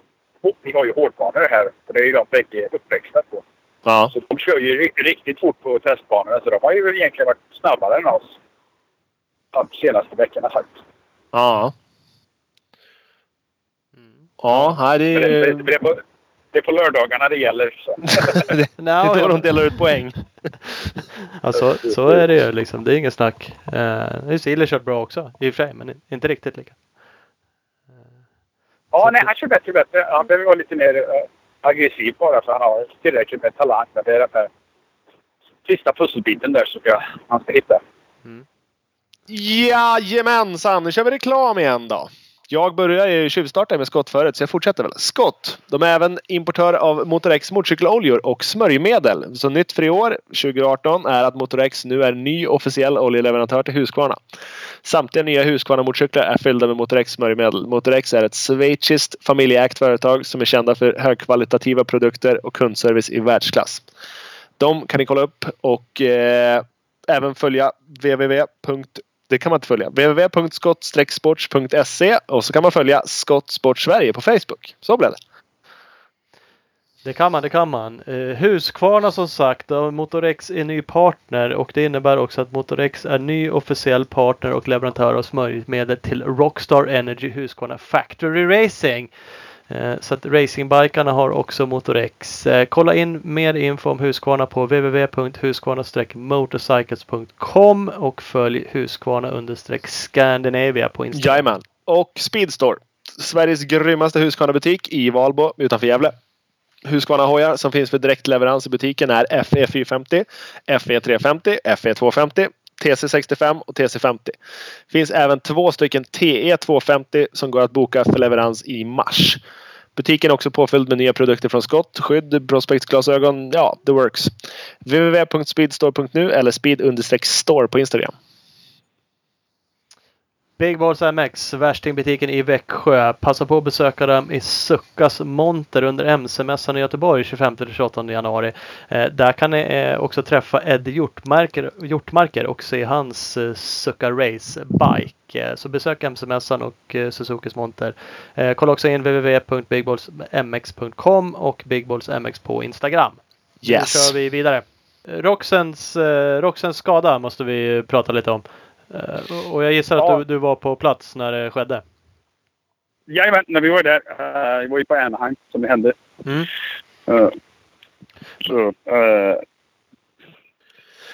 vi har ju hårdbanor här och det är ju de bägge uppväxta på. Ja. Så de kör ju ri- riktigt fort på testbanorna så de har ju egentligen varit snabbare än oss. De senaste veckorna faktiskt. Ja. Ja, det, Men det, det, är- det, är på, det är på lördagarna det gäller. Så. (laughs) det, (laughs) det är då de delar ut poäng. (laughs) Ja, så, så är det ju liksom. Det är inget snack. Uh, nu Siler kört bra också i och för sig, men inte riktigt lika. Ja, nej, han kör bättre och bättre. Han behöver vara lite mer uh, aggressiv bara för han har tillräckligt med talang. Men det är den här sista pusselbiten där som jag, han ska hitta. Mm. Jajamensan, nu kör vi reklam igen då. Jag börjar ju tjuvstarta med Skott förut, så jag fortsätter väl. Skott. De är även importör av Motorex motorcykeloljor och smörjmedel. Så nytt för i år, 2018, är att Motorex nu är ny officiell oljeleverantör till Husqvarna. Samtliga nya Husqvarna-motorcyklar är fyllda med Motorex smörjmedel. Motorex är ett schweiziskt familjeägt företag som är kända för högkvalitativa produkter och kundservice i världsklass. De kan ni kolla upp och eh, även följa www. Det kan man inte följa. www.skott-sports.se och så kan man följa Skottsport Sverige på Facebook. Så blev det. Det kan man, det kan man. Eh, Husqvarna som sagt, och Motorex är ny partner och det innebär också att Motorex är ny officiell partner och leverantör av smörjmedel till Rockstar Energy Husqvarna Factory Racing. Eh, så att racingbikarna har också Motorex. Eh, kolla in mer info om Husqvarna på www.husqvarna-motorcycles.com och följ Husqvarna understreck Scandinavia på Instagram. Jajamän. Och Speedstore. Sveriges grymmaste Husqvarna-butik i Valbo utanför Gävle. Husqvarna-hojar som finns för direktleverans i butiken är FE 450, FE 350, FE 250, TC65 och TC50. Finns även två stycken TE 250 som går att boka för leverans i mars. Butiken är också påfylld med nya produkter från Scott, skydd, prospektglasögon, ja, the works. www.speedstore.nu eller speed-store på Instagram. Big Balls MX, värstingbutiken i Växjö. Passa på att besöka dem i Suckas monter under MC-mässan i Göteborg 25-28 januari. Eh, där kan ni eh, också träffa Eddie Hjortmarker, Hjortmarker och se hans eh, Succa Race Bike. Eh, så besök MC-mässan och eh, Suzukis monter. Eh, kolla också in www.bigballsmx.com och Big Balls MX på Instagram. Yes. Nu kör vi vidare. Roxens, Roxens skada måste vi prata lite om. Eh, och jag gissar Ja. att du, du var på plats när det skedde. Jajamän, när vi var där. Uh, vi var ju på Anaheim som det hände. Mm. Eh, så, eh,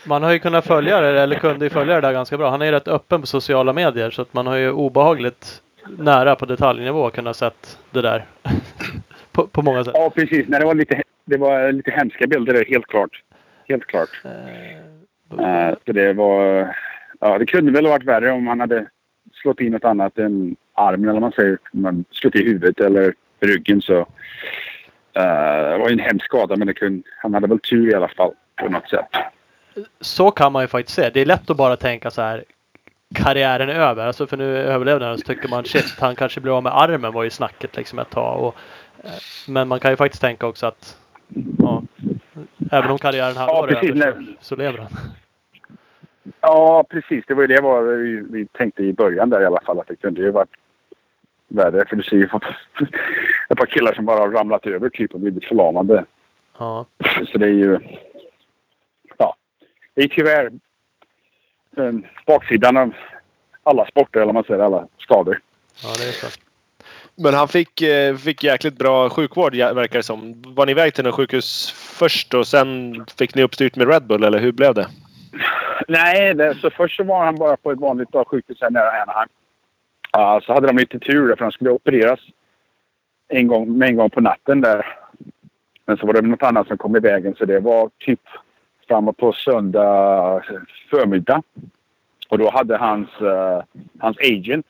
Man har ju kunnat följa det, eller kunde ju följa det där ganska bra. Han är ju rätt öppen på sociala medier så att man har ju obehagligt nära på detaljnivå kunnat sett det där. (laughs) på, på många sätt. ja, precis. Nej, det, var lite, det var lite hemska bilder helt klart. Helt klart. Eh, Uh, så det var... Ja, det kunde väl ha varit värre om han hade slått in något annat än armen eller vad man säger. Man slått i huvudet eller ryggen så... eh, det var en hemsk skada men det kunde, han hade väl tur i alla fall på något sätt. så kan man ju faktiskt se. Det är lätt att bara tänka så här. karriären är över. Alltså för nu överlevde han så tycker man shit, han kanske blir av med armen var ju snacket liksom ett tag. Och, eh, men man kan ju faktiskt tänka också att ja, även om karriären hade Ja, varit över så, så lever han. Ja, precis. Det var ju det var vi, vi tänkte i början där i alla fall. Att det kunde ju varit värre. För du ser ju (laughs) ett par killar som bara har ramlat över typ och blivit förlamade. Ja, Så det är ju... Ja. Det är tyvärr eh, baksidan av alla sporter, eller man säger, alla skador. ja det är så. Men han fick, eh, fick jäkligt bra sjukvård verkar det som. Var ni iväg till något sjukhus först och sen fick ni uppstyrt med Red Bull eller hur blev det? (laughs) Nej, det, så först så var han bara på ett vanligt dagsjukhus här nära Anaheim. Uh, så hade de lite tur där, för han skulle opereras en gång, med en gång på natten där. Men så var det något annat som kom i vägen så det var typ framåt på söndag förmiddag. Och då hade hans, uh, hans agent,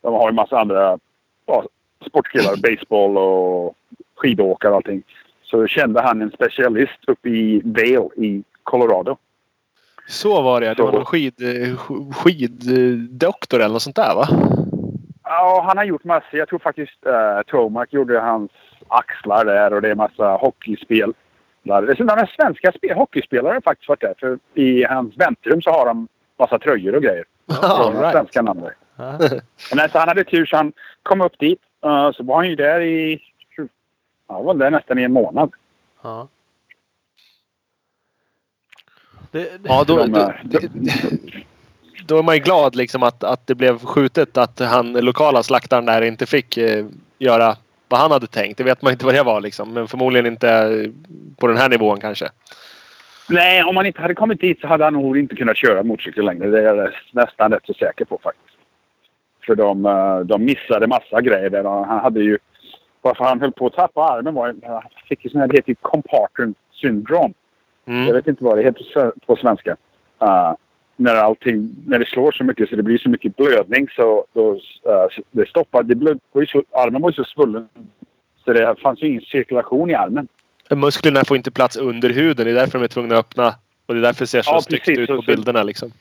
de har ju massa andra ja, sportkillar, baseball och skidåkare och allting. Så kände han en specialist uppe i Vail i Colorado. Så var det. Det var Så. någon skid, eh, sk- skiddoktor eller något sånt där va? Ja, han har gjort massor. Jag tror faktiskt uh, Tomac gjorde hans axlar där och det är massa hockeyspel. Där. Dessutom har svenska spel, hockeyspelare har faktiskt varit där. För i hans väntrum så har de massa tröjor och grejer. (laughs) Från right. Svenska namn. Ja. (laughs) Nej, så han hade tur så han kom upp dit. Eh, så var han ju där i... Ja, var där nästan i en månad. Ja. Det, Ja, då, De, då, då är man ju glad liksom att, att det blev skjutet. Att han lokala slaktaren där inte fick eh, göra vad han hade tänkt. Det vet man inte vad det var liksom. Men förmodligen inte eh, på den här nivån kanske. Nej, om han inte hade kommit dit så hade han nog inte kunnat köra motorcykel längre. Det är jag nästan rätt så säker på faktiskt. För de, eh, de missade massa grejer där. Och Han hade ju... Varför han höll på att tappa armen var Han fick ju sån här, det heter ju compartment syndrom. Jag Mm. vet inte vad det heter på- svenska. Uh, när allting, när det slår så mycket så det blir så mycket blödning så då, uh, det stoppar. Det blöd, var så, armen var ju så svullen så det fanns ju ingen cirkulation i armen. Musklerna får inte plats under huden. Det är därför de är tvungna att öppna. Och det är därför det ser så Ja, snyggt ut på Så- bilderna liksom.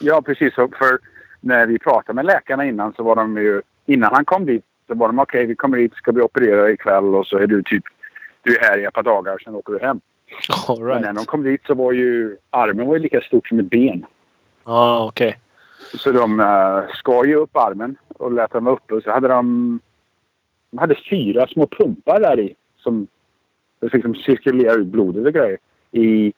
Ja, precis. För när vi pratade med läkarna innan så var de ju... Innan han kom dit så var de okej, vi kommer hit, ska bli opererade ikväll och så är du typ... Du är här i ett par dagar, sen åker du hem. All Men när right. de kom dit så var ju armen var ju lika stort som ett ben. Ja, ah, okej. Så de uh, skar ju upp armen och lät den vara uppe. Och så hade de... De hade fyra små pumpar där i som liksom cirkulerade ut blodet och grejer. I...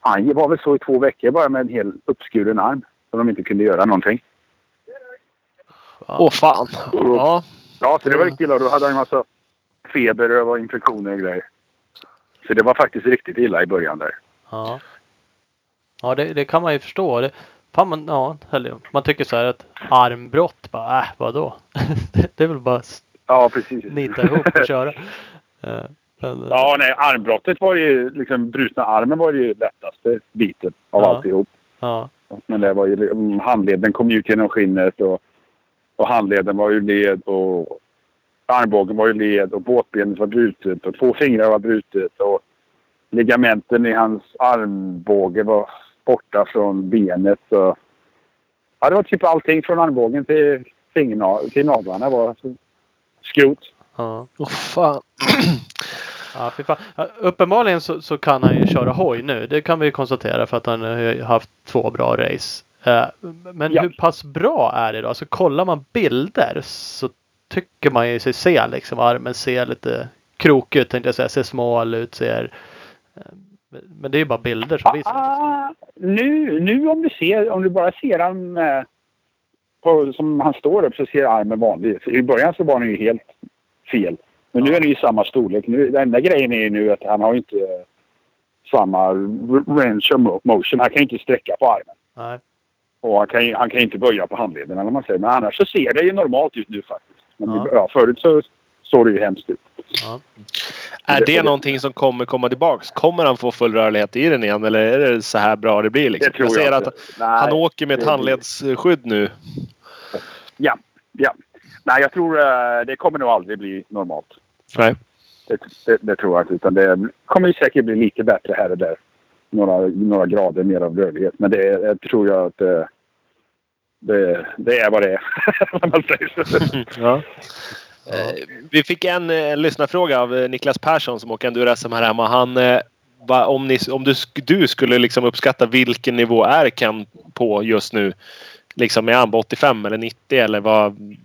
Han var väl så i två veckor bara med en hel uppskuren arm. Så de inte kunde göra någonting. Åh fan. Ja. Ja, så det var riktigt illa. Då hade han en massa feber och infektioner och grejer. Så det var faktiskt riktigt illa i början där. Ja. Ja, det, det kan man ju förstå. Det, fan man, ja, man tycker så här att armbrott, bara, äh, vadå? det, (laughs) det är väl bara Ja, precis. nita ihop och köra. (laughs) Eh, men, Ja, nej, armbrottet var ju liksom brutna armen var ju lättaste biten av Ja. alltihop. ja, Men det var ju liksom- handleden kom ju ut genom skinnet och, och handleden var ju led och armbågen var ju led och båtbenet var brutet och två fingrar var brutet och ligamenten i hans armbåge var borta från benet. Och, ja, det var typ allting från armbågen till fingerna, till naglarna var skrot. ja. Åh fan. (clears throat) Ja, fy fan. Ja, uppenbarligen så, så kan han ju köra hoj nu. Det kan vi ju konstatera för att han har haft två bra race. Eh, Men Ja. hur pass bra är det då? Alltså kollar man bilder så tycker man ju sig se liksom armen ser lite krokig ut tänkte jag säga. Ser smal ut, ser... eh, Men det är ju bara bilder som visar. det. Ah, nu, nu om du ser, om du bara ser han eh, på, som han står upp så ser armen vanlig ut. I början så var den ju helt fel. Men nu Ja. är den ju samma storlek. Nu, den enda grejen är ju nu att han har ju inte eh, samma range of mo- motion. Han kan inte sträcka på armen. Nej. Och han kan han kan inte böja på handleden eller vad man säger. Men annars så ser det ju normalt ut nu faktiskt. Men Ja. ja. förut så såg det ju hemskt ut. Ja. Är Det- det någonting som kommer komma tillbaks? Kommer han få full rörlighet i den igen eller är det så här bra det blir? Liksom? Det tror jag, ser inte. att Nej. han åker med ett handledsskydd nu. Ja, ja. Nej, jag tror eh, det kommer nog aldrig bli normalt. Nej. Det, det, det tror jag inte. Utan det kommer ju säkert bli lite bättre här och där. Några, några grader mer av rörlighet. Men det, det tror jag att... det, det är vad det är. (laughs) man säger. (laughs) Ja. Eh, Vi fick en eh, lyssnarfråga av eh, Niklas Persson som åker enduro-SM här hemma. Han, eh, va, om ni, om du, du skulle liksom uppskatta vilken nivå är Ken på just nu? Liksom är han på 85 eller 90 eller vad,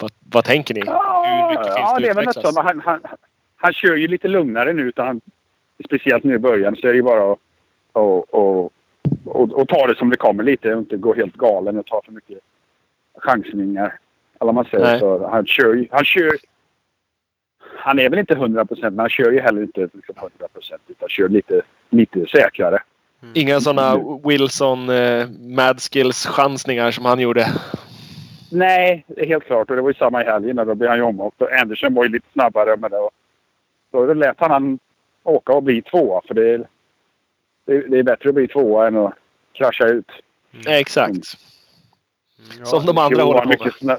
vad, vad tänker ni? Hur Ja, det det är väl något utvecklas? sånt. Han, han, han kör ju lite lugnare nu. Utan han, speciellt nu i början så är det ju bara att och, och, och, och ta det som det kommer lite och inte gå helt galen och ta för mycket chansningar. Eller man säger. Nej. Så han kör ju... Han, kör, han är väl inte 100 procent men han kör ju heller inte liksom 100 procent utan kör lite, lite säkrare. Inga sådana Wilson eh, Mad Skills chansningar som han gjorde. Nej, helt klart. Och det var ju samma i helgen. Då blev han ju omåkt. Och Anderson var ju lite snabbare med det. Och då lät han han åka och bli tvåa. För det är, det, är- det är bättre att bli tvåa än att krascha ut. Exakt. Ja, Som de andra håller på snabb...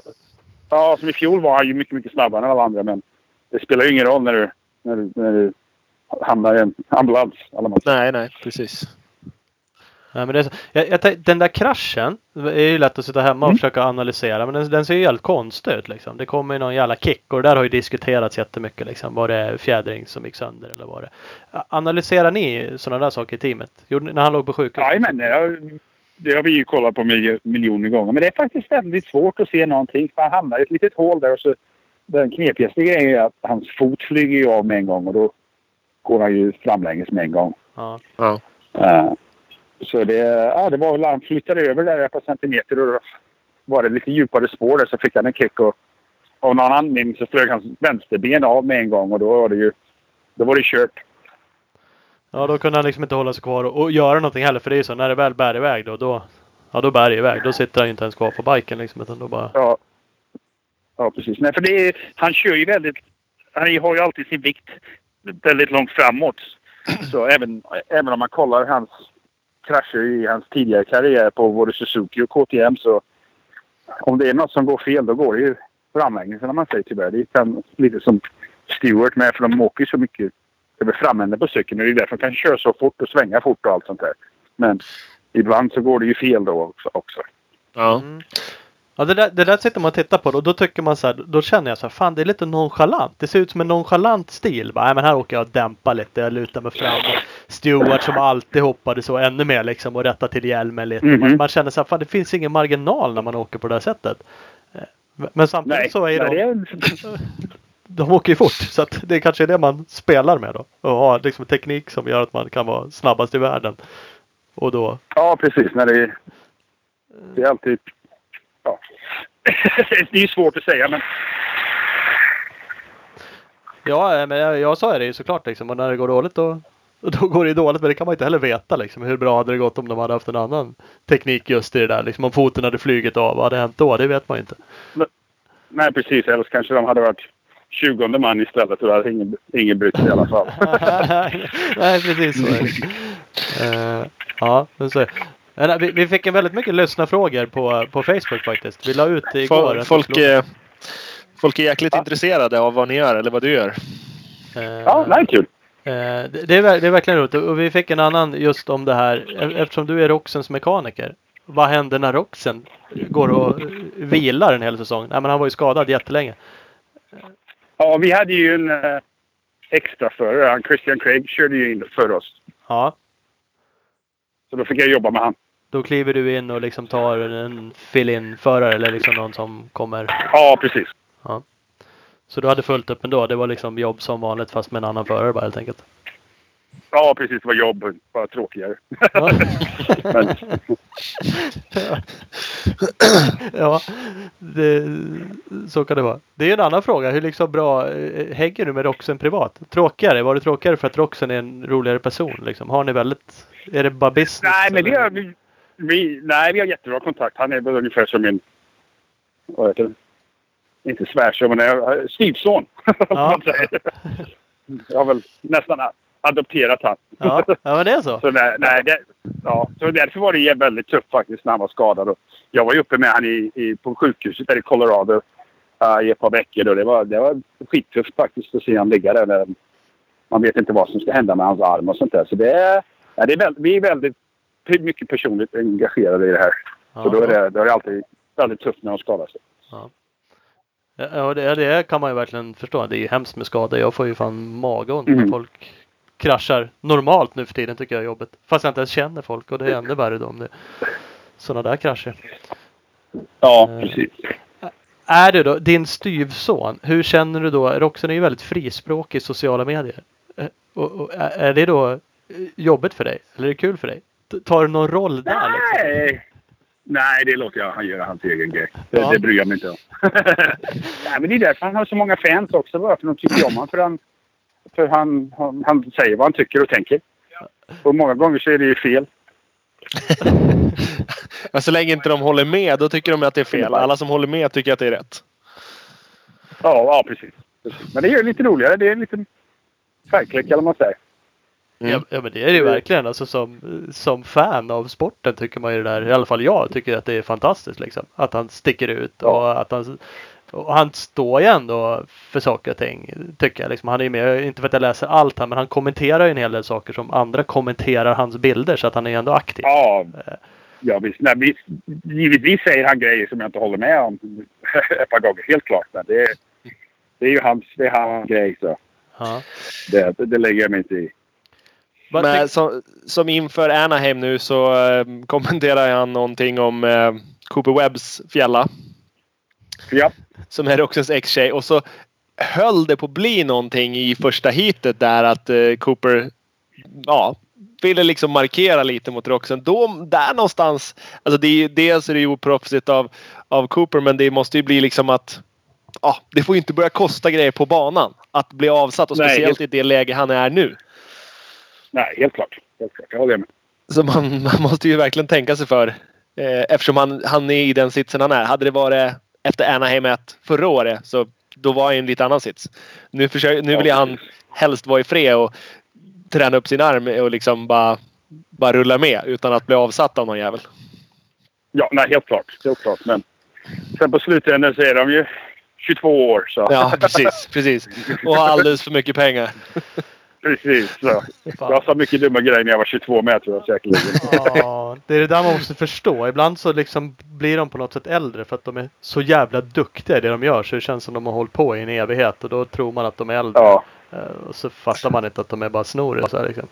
Ja, som i fjol var han ju mycket, mycket snabbare än alla andra. Men det spelar ju ingen roll när du, när du, när du hamnar i en ambulans. Nej, nej, precis. Nej, men det är så, jag, jag, den där kraschen är ju lätt att sitta hemma och försöka analysera men den, den ser ju helt konstig ut liksom. Det kommer ju någon jävla kick och det där har ju diskuterats jättemycket liksom. Var det fjädring som gick sönder eller var det? Analyserar ni sådana där saker i teamet? Gjorde ni, när han låg på sjukhus? Jajamän, det har, det har vi ju kollat på milj- miljoner gånger. Men det är faktiskt väldigt svårt att se någonting. För han hamnar i ett litet hål där och så den knepigaste grejen är att hans fot flyger ju av med en gång och då går han ju framlänges med en gång. Ja. Ja. Eh, så det, ja, det var väl han flyttade över där ett par centimeter och då var det lite djupare spår där så fick han en kick och av någon anledning så flög hans vänsterben av med en gång och då var det ju då var det kört. ja, då kunde han liksom inte hålla sig kvar och, och göra någonting heller. För det är ju så när det väl bär iväg då, då Ja, då bär det iväg. Då sitter han ju inte ens kvar på biken liksom. Utan då bara... Ja, ja precis. Nej, för det är, han kör ju väldigt... Han har ju alltid sin vikt väldigt långt framåt. Så även, även om man kollar hans krascher i hans tidigare karriär på både Suzuki och KTM så om det är något som går fel då går det ju framlänges när man säger tyvärr. Det kan lite som Stewart med för de åker ju så mycket över framänden på cykeln och det är därför de kan köra så fort och svänga fort och allt sånt där. Men ibland så går det ju fel då också. också. Ja. Mm. Ja, det där, det där sitter man och tittar på och då tycker man så här, då känner jag så här, fan det är lite nonchalant. Det ser ut som en nonchalant stil. Bara, Nej, men här åker jag och dämpar lite, jag lutar mig fram. Stewart som alltid hoppade så ännu mer liksom och rättar till hjälmen lite. Mhm. Man, man känner så här, fan det finns ingen marginal när man åker på det här sättet. Eh, Men samtidigt Nej, så är nej, de, det är, (laughs) de åker ju fort. Så att det kanske är det man spelar med då. Och har liksom teknik som gör att man kan vara snabbast i världen. Och då, Ja, precis. När det, är- det är alltid... Ja. (laughs) det är ju svårt att säga, men Ja, men jag, jag sa det ju såklart liksom. Och när det går dåligt då, då går det ju dåligt. Men det kan man inte heller veta liksom. Hur bra hade det gått om de hade haft en annan teknik just i det där. Liksom om foten hade flugit av. Vad hade hänt då? Det vet man ju inte. nej, precis. Eller så kanske de hade varit 20 man istället och då hade ingen, ingen brytt sig i alla fall. (laughs) Nej, precis så är det. (laughs) Eh, ja, så. Vi, vi fick en väldigt mycket lyssnarfrågor på, på Facebook faktiskt. Vi la ut det igår. Folk, att folk, är jäkligt intresserade av vad ni gör eller vad du gör. eh, ja, nej, kul. Eh, det, det, är, det är verkligen roligt och vi fick en annan just om det här e- eftersom du är Roxens mekaniker. Vad händer när Roxen går och vilar en hel säsong? Nej men han var ju skadad jättelänge. Ja, vi hade ju en eh, extra förare. Christian Craig körde ju in för oss. Ja, Så då fick jag jobba med han. Då kliver du in och liksom tar en fill-in-förare eller liksom någon som kommer. Ja, precis. Så du hade fullt upp ändå. Det var liksom jobb som vanligt fast med en annan förare bara helt enkelt. Ja, precis. Det var jobb. Bara tråkigare. Ja. (laughs) Men, ja, det, så kan det vara. Det är en annan fråga. Hur liksom bra eh, hänger du med Roxen privat? Tråkigare? Var det tråkigare för att Roxen är en roligare person? Liksom? Har ni väldigt... Är det bara business? nej, men har, vi, nej, vi har jättebra kontakt. Han är väl ungefär som min... Vad heter det? Inte svärson, men styvson. (laughs) Ja. Jag har väl nästan adopterat han. Ja, ja, men det är så. (laughs) Så, nej, nej, det, ja, så därför var det väldigt tufft faktiskt när han var skadad. Och jag var ju uppe med han i, i, på sjukhuset där i Colorado uh, i ett par veckor. Och det, var, det var skittufft faktiskt att se han ligga där. Man vet inte vad som ska hända med hans arm och sånt där. Så det, är- ja, det är vi är väldigt mycket personligt engagerade i det här. Så då är det, då är det alltid väldigt tufft när de skadar sig. Ja, det, det kan man ju verkligen förstå. Det är ju hemskt med skador. Jag får ju fan magont när Mm. folk kraschar normalt nu för tiden tycker jag är jobbigt. Fast jag inte ens känner folk och det är ännu värre då om det är sådana där krascher. Ja, Eh. precis. Är det då din styvson? Hur känner du då? Roxen är ju väldigt frispråkig i sociala medier. Eh, Och, och, är är det då eh, jobbigt för dig? Eller är det kul för dig? Tar du någon roll där? Liksom? Nej! Nej, det låter jag han göra hans egen grej. Det, Ja. det bryr jag mig inte om. (laughs) Nej, men det är därför han har så många fans också. Bara för de tycker om honom. För, han, för han, han, han säger vad han tycker och tänker. Och många gånger så är det ju fel. (laughs) Men så länge inte de håller med, då tycker de att det är fel. Alla som håller med tycker att det är rätt. Ja, ja precis. precis. Men det det lite roligare. Det är en liten färgklick eller vad man säger. Mm. Ja, ja men det är det ju verkligen. Alltså, som, som fan av sporten tycker man ju det där. I alla fall jag tycker att det är fantastiskt. Liksom. Att han sticker ut och att han och han står ju ändå för saker och ting. Tycker jag. Liksom, han är ju med, inte för att jag läser allt här, men han kommenterar ju en hel del saker som andra kommenterar hans bilder. Så att han är ändå aktiv. Ja, ja visst. Nej, visst. Givetvis säger han grejer som jag inte håller med om (laughs) ett par gånger. Helt klart. Men det, är, det är ju hans, det är hans grej. Så Ja. det, det lägger jag mig inte i. Vad Men som, som inför Anaheim nu så eh, kommenterar han någonting om eh, Cooper Webbs fjälla. Ja. Som är Roxens ex-tjej. Och så höll det på att bli någonting i första heatet där att eh, Cooper ja, ville liksom markera lite mot Roxen. Då, där någonstans. Alltså det är, dels är det ju oproffsigt av, av Cooper men det måste ju bli liksom att ja, det får ju inte börja kosta grejer på banan. Att bli avsatt och Nej, speciellt helt- i det läge han är nu. Nej, helt klart. Helt klart. Jag håller med. Så man, (laughs) man måste ju verkligen tänka sig för. Eh, eftersom han, han är i den sitsen han är. Hade det varit efter Anaheim 1 förra året så då var han i en lite annan sits. Nu, försöker, nu vill han helst vara i fred och träna upp sin arm och liksom bara, bara rulla med utan att bli avsatt av någon jävel. Ja, nej, helt klart. Helt klart. Men sen på slutändan så är de ju 22 år. Så. Ja, precis. precis. Och har alldeles för mycket pengar. (laughs) precis. Så. Jag sa mycket dumma grejer när jag var 22 med tror jag säkerligen. Ja, det är det där man måste förstå. Ibland så liksom blir de på något sätt äldre för att de är så jävla duktiga i det de gör. Så det känns som de har hållit på i en evighet och då tror man att de är äldre. Ja, Eh, Och så fattar man inte att de är bara snoris. Liksom.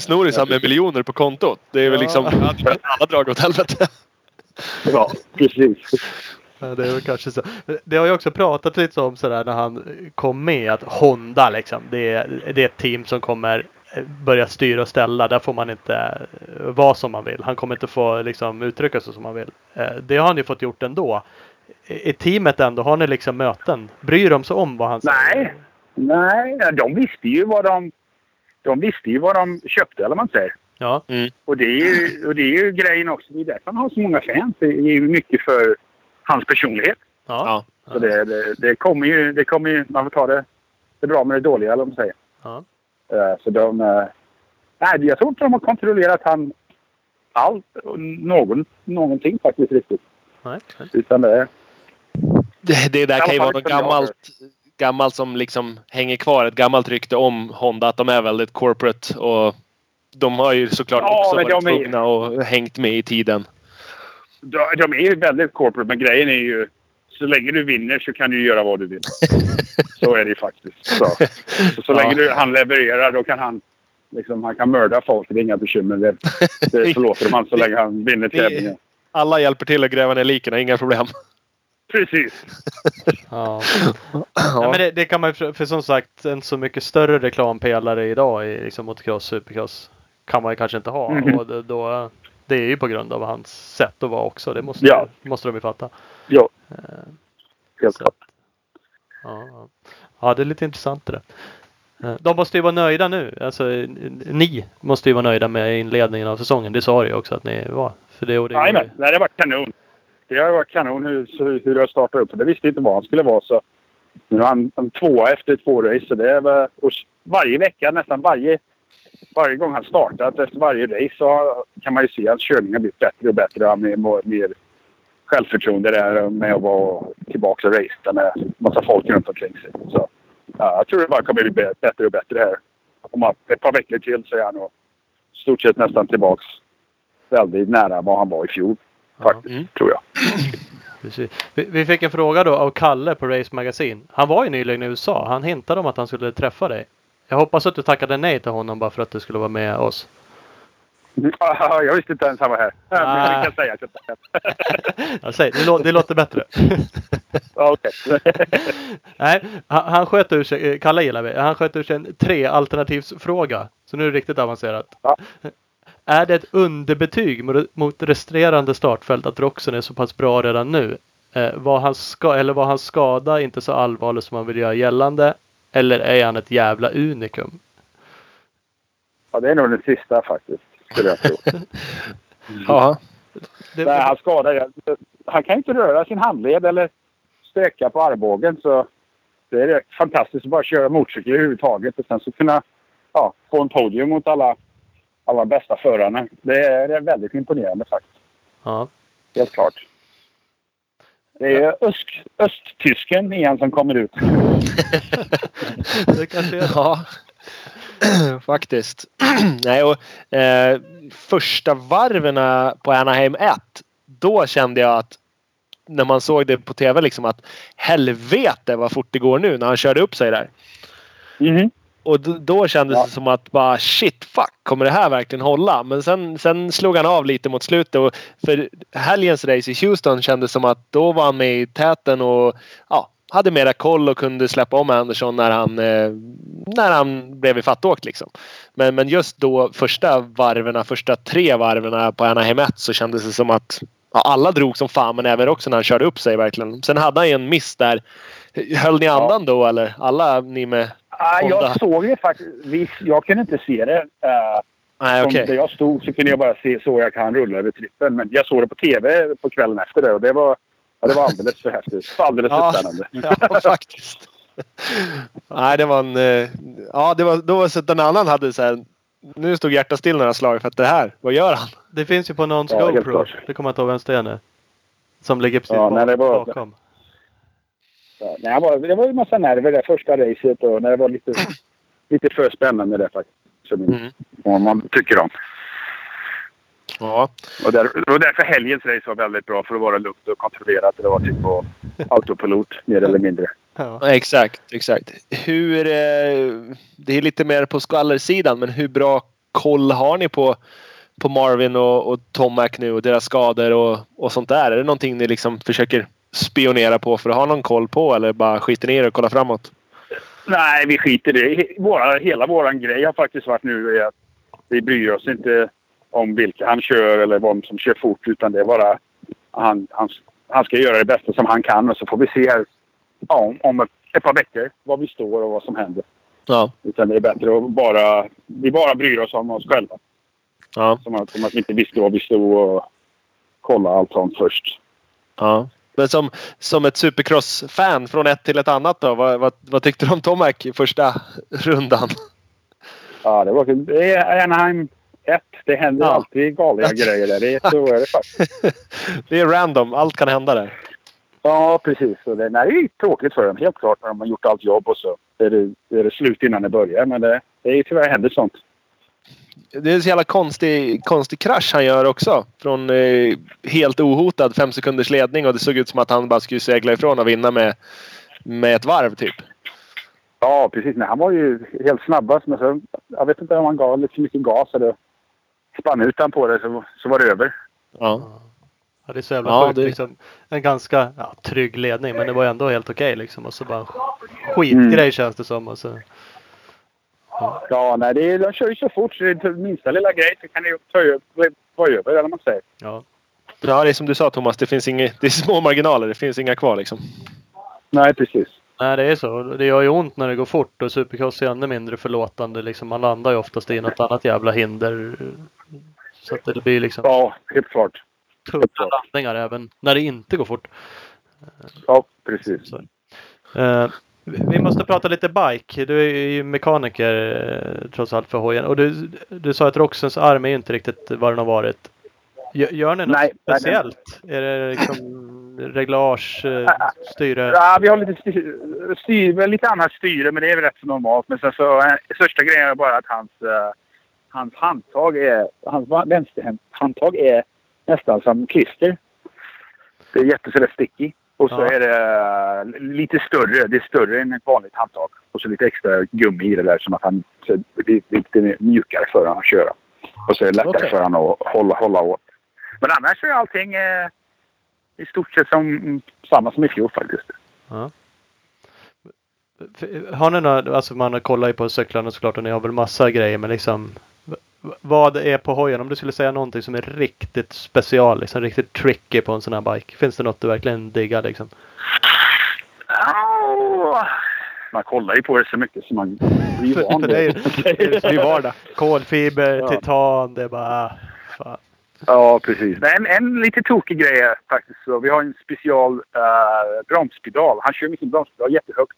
Snorisar med miljoner på kontot. Det är väl Ja. liksom (laughs) alla drag åt helvete. ja precis. Det är kanske så. Det har ju också pratat lite om sådär när han kom med att Honda liksom. Det är, det är ett team som kommer eh, börja styra och ställa. Där får man inte eh, vara som man vill. Han kommer inte få liksom uttrycka sig som han vill. Eh, Det har han ju fått gjort ändå. I teamet ändå, har ni liksom möten? Bryr de sig om vad han säger? Nej. Nej, de visste ju vad de... De visste ju vad de köpte, eller vad man säger. Ja. Och det, är ju, och det är ju grejen också. Det är därför han har så många fans. Det är ju mycket för hans personlighet. Ja. Så det, det, det kommer ju... Det kommer ju man får ta det, det bra med det dåliga, eller vad man säger. Ja. Eh, Så de... eh, Nej, jag tror inte de har kontrollerat han allt. Någon, någonting faktiskt riktigt. Nej. Utan det... Det, det där kan ju vara något gammalt, gammalt som liksom hänger kvar. Ett gammalt rykte om Honda att de är väldigt corporate. Och de har ju såklart Ja, också varit är- tvungna och hängt med i tiden. De, är ju väldigt corporate, men grejen är ju... Så länge du vinner så kan du göra vad du vill. (laughs) Så är det ju faktiskt. Så, så, så länge du, han levererar då kan han... Liksom, han kan mörda folk, det är inga bekymmer. Det, det förlåter han så länge han vinner tävlingen. Alla hjälper till att gräva ner liken, inga problem. Precis. Ja. Ja, men det, det kan man för, som sagt en så mycket större reklampelare idag i liksom motocross, supercross kan man ju kanske inte ha. Mhm. Och då, det är ju på grund av hans sätt att vara också. Det måste, Ja. måste de ju fatta. Ja, Eh, helt klart. ja, ja. det är lite intressant det där. Eh, De måste ju vara nöjda nu. Alltså, ni måste ju vara nöjda med inledningen av säsongen. Det sa du ju också att ni var. För det, och det, Jajamän, det har varit kanon. Det har varit kanon hur, hur har startat upp. Det visste inte vad han skulle vara. Så nu är han, han tvåa efter två race. Så det är, och varje vecka, nästan varje, varje gång han startat efter varje race så kan man ju se att körningen blivit bättre och bättre. Han har mer, mer självförtroende där med att vara tillbaka och racea med massa folk runt omkring sig. Så, ja, jag tror det bara kommer bli bä- bättre och bättre här. Om ett par veckor till så är han nog stort sett nästan tillbaks väldigt nära vad han var i fjol. Faktiskt, Mm. tror jag. Precis. Vi, vi fick en fråga då av Kalle på Race Magazine. Han var ju nyligen i USA. Han hintade om att han skulle träffa dig. Jag hoppas att du tackade nej till honom bara för att du skulle vara med oss. Ja, Jag visste inte ens han var här. Men Ah. jag kan säga att jag. (laughs) Jag säger, det, lå, det låter bättre. (laughs) Ja, (laughs) nej, han, han sköt ur sig, eh, Kalle gillar vi, han sköt ur sig en tre alternativsfråga. Så nu är det riktigt avancerat. Ja. Är det ett underbetyg mot, resterande startfält att Roxen är så pass bra redan nu? Eh, var, hans ska, eller var hans skada inte så allvarlig som man vill göra gällande? Eller är han ett jävla unikum? Ja, det är nog den sista faktiskt. Skulle jag tro. (laughs) Ja. Det, Nej, han skadar Han kan inte röra sin handled eller sträcka på armbågen. Så det är fantastiskt att bara köra motorcykel överhuvudtaget. Och sen så kunna ja, få en podium mot alla, alla bästa förarna. Det är, det är väldigt imponerande faktiskt. ja. Helt klart. Det är öst, östtysken igen som kommer ut. (laughs) det kanske är Ja, (clears throat) faktiskt. (clears throat) Nej, och, eh, första varven på Anaheim 1. Då kände jag att när man såg det på tv liksom att helvete vad fort det går nu när han körde upp sig där. Mhm. Och då, kändes Ja. det som att bara shit fuck, kommer det här verkligen hålla? Men sen, sen slog han av lite mot slutet. Och för helgens race i Houston kändes som att då var han med i täten och ja, hade mera koll och kunde släppa om Anderson när han, eh, när han blev ifattåkt. Liksom. Men, men just då första varven, första tre varven på Anaheim 1 så kändes det som att ja, alla drog som fan men även också när han körde upp sig verkligen. Sen hade han ju en miss där. Höll ni andan då eller? Alla ni med Ah, Honda. jag såg det faktiskt. Jag kunde inte se det. Uh, Nej Som okej. Där jag stod så kunde jag bara se så jag kan rulla över trippen. Men jag såg det på tv på kvällen efter det och det var, ja, det var alldeles för häftigt. Alldeles för Ja. spännande. (laughs) Ja, faktiskt. Nej, det var en... eh, Ja, det var då så att en annan hade så här... Nu stod hjärtat still några slag för att det här, vad gör han? Det finns ju på någons Ja, GoPro. Det kommer jag inte ihåg vems det är nu. Som ligger precis Ja, bak- nej, det var- bakom. Ja, nej, det var- det var ju massa nerver det första racet och när det var lite, lite för spännande det faktiskt. Som Mm. man tycker om. Ja. Och, där, och därför helgens race var väldigt bra för att vara lugnt och kontrollerat. Det var typ på autopilot mer eller mindre. Ja. Exakt, exakt. Hur... Eh, det är lite mer på skvallersidan, men hur bra koll har ni på, på Marvin och, och Tomac nu och deras skador och, och sånt där? Är det någonting ni liksom försöker spionera på för att ha någon koll på eller bara skiter ner och kollar framåt? Nej, vi skiter i det. Våra, hela vår grej har faktiskt varit nu är att vi bryr oss inte om vilka han kör eller vem som kör fort. Utan det är bara han, han, han ska göra det bästa som han kan och så får vi se här, ja, om- om ett, ett par veckor var vi står och vad som händer. Ja. Utan det är bättre att bara, vi bara bryr oss om oss själva. Ja. Som att, som att vi inte visste var vi stod och kolla allt sånt först. Ja. Men som, som ett supercross-fan från ett till ett annat då. Vad, vad, vad tyckte du om Tomac i första rundan? Ja, det var det är Anaheim 1. Det händer Ja. alltid galna (laughs) grejer där. Det, är- så är det faktiskt. (laughs) Det är random. Allt kan hända där. Ja, precis. Och det, nej, det är tråkigt för dem, helt klart, när de har gjort allt jobb och så är det, är det slut innan det börjar. Men det, det är tyvärr händer sånt. Det är en så jävla konstig, konstig krasch han gör också. Från eh, helt ohotad fem sekunders ledning och det såg ut som att han bara skulle segla ifrån och vinna med, med ett varv typ. Ja, precis. Nej, han var ju helt snabbast. Men så, jag vet inte om han gav lite för mycket gas eller spann ut han på det så, så var det över. Ja. Ja, det är så jävla Ja, sjukt. det- Liksom, en ganska ja, trygg ledning men det var ändå helt okej liksom. Och så bara en skitgrej Mm. känns det som. Och så, Ja, nej, det är, de kör ju så fort så det är minsta lilla grej så kan det ju ta ö- vara över, eller vad man säger. ja. ja, det är som du sa Thomas. Det finns inget, det är små marginaler. Det finns inga kvar liksom. Nej, precis. Nej det är så. Det gör ju ont när det går fort och supercross är ännu mindre förlåtande. Liksom, man landar ju oftast i något annat jävla hinder. Så att det blir liksom Ja, helt klart. tunga landningar även när det inte går fort. Ja, precis. Så. Vi måste prata lite bike. Du är ju mekaniker eh, trots allt för hojen. Och du, du sa att Roxens arm är ju inte riktigt vad den har varit. Gör, ni något Nej, nej, nej. speciellt? Är det liksom reglage, eh, styre? Ja, vi har lite, styr, styr, lite annat styre, men det är väl rätt så normalt. Men sen så, eh, största grejen är bara att hans, hans handtag är, hans vänsterhandtag är nästan som klister. Det är jättesådär sticky. Och så Ja. är det eh, lite större. Det är större än ett vanligt handtag. Och så lite extra gummi i det där som att han, så det är lite mjukare för honom att köra. Och så är det lättare Okej. för honom att hålla, hålla åt. Men annars är allting eh, i stort sett som, samma som i fjol faktiskt. Ja. Har ni några, alltså man kollar ju på cyklarna såklart och ni har väl massa grejer men liksom vad är på hojen? Om du skulle säga någonting som är riktigt special, liksom riktigt tricky på en sån här bike. Finns det något du verkligen diggar liksom? Man kollar ju på det så mycket så man blir van För (laughs) det är ju- Det är vardag. Kolfiber, Ja. titan, det är bara... Fan. Ja, precis. Men en, en lite tokig grej är faktiskt så. Vi har en special uh, bromspedal. Han kör med sin bromspedal jättehögt.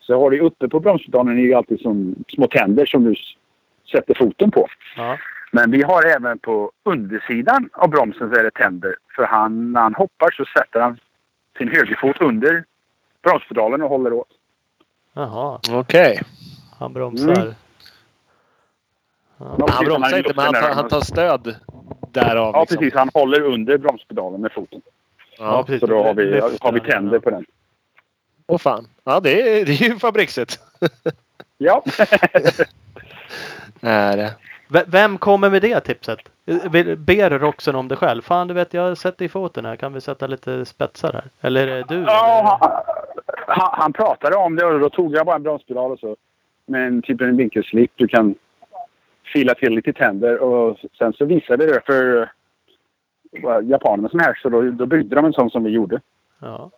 Så har du uppe på bromspedalen är ju alltid som små tänder som du sätter foten på. Ja. Men vi har även på undersidan av bromsen så är det tänder. För han, när han hoppar så sätter han sin högerfot under bromspedalen och håller åt. Jaha, Okej. han bromsar. Mm. Ja. Han bromsar inte men han tar, han tar stöd därav. Ja, liksom. precis. Han håller under bromspedalen med foten. Ja, precis. Så då har vi, har vi tänder ja. på den. Åh fan. Ja, det är, det är ju fabriksigt. Ja. (laughs) (laughs) Är det. V- Vem kommer med det tipset? Ber Roxen om det själv? Fan du vet jag sätter i foten här. Kan vi sätta lite spetsar här? Eller är det du? Ja, eller? han, han, pratade om det och då tog jag bara en bromspedal och så. Med en typ en vinkelslip. Du kan fila till lite tänder och sen så visade det för japanerna som här så då, då byggde de en sån som vi gjorde. Ja.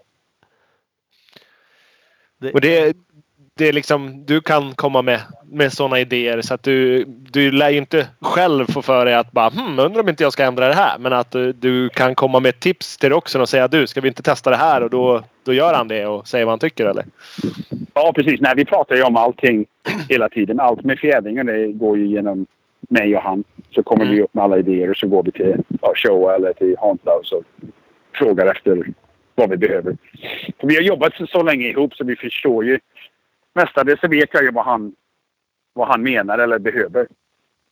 Och det, det är liksom, du kan komma med, med sådana idéer så att du, du lär ju inte själv få för dig att bara hmm, undrar om inte jag ska ändra det här. Men att du, du kan komma med tips till Roxen och säga du, ska vi inte testa det här? Och då, då gör han det och säger vad han tycker eller? Ja, precis. Nej, vi pratar ju om allting hela tiden. Allt med fjädringen det går ju genom mig och han. Så kommer Mm. vi upp med alla idéer och så går vi till ja, Showa eller till Honda och frågar efter vad vi behöver. För vi har jobbat så, så länge ihop så vi förstår ju. Mestadels så vet jag ju vad han, vad han menar eller behöver.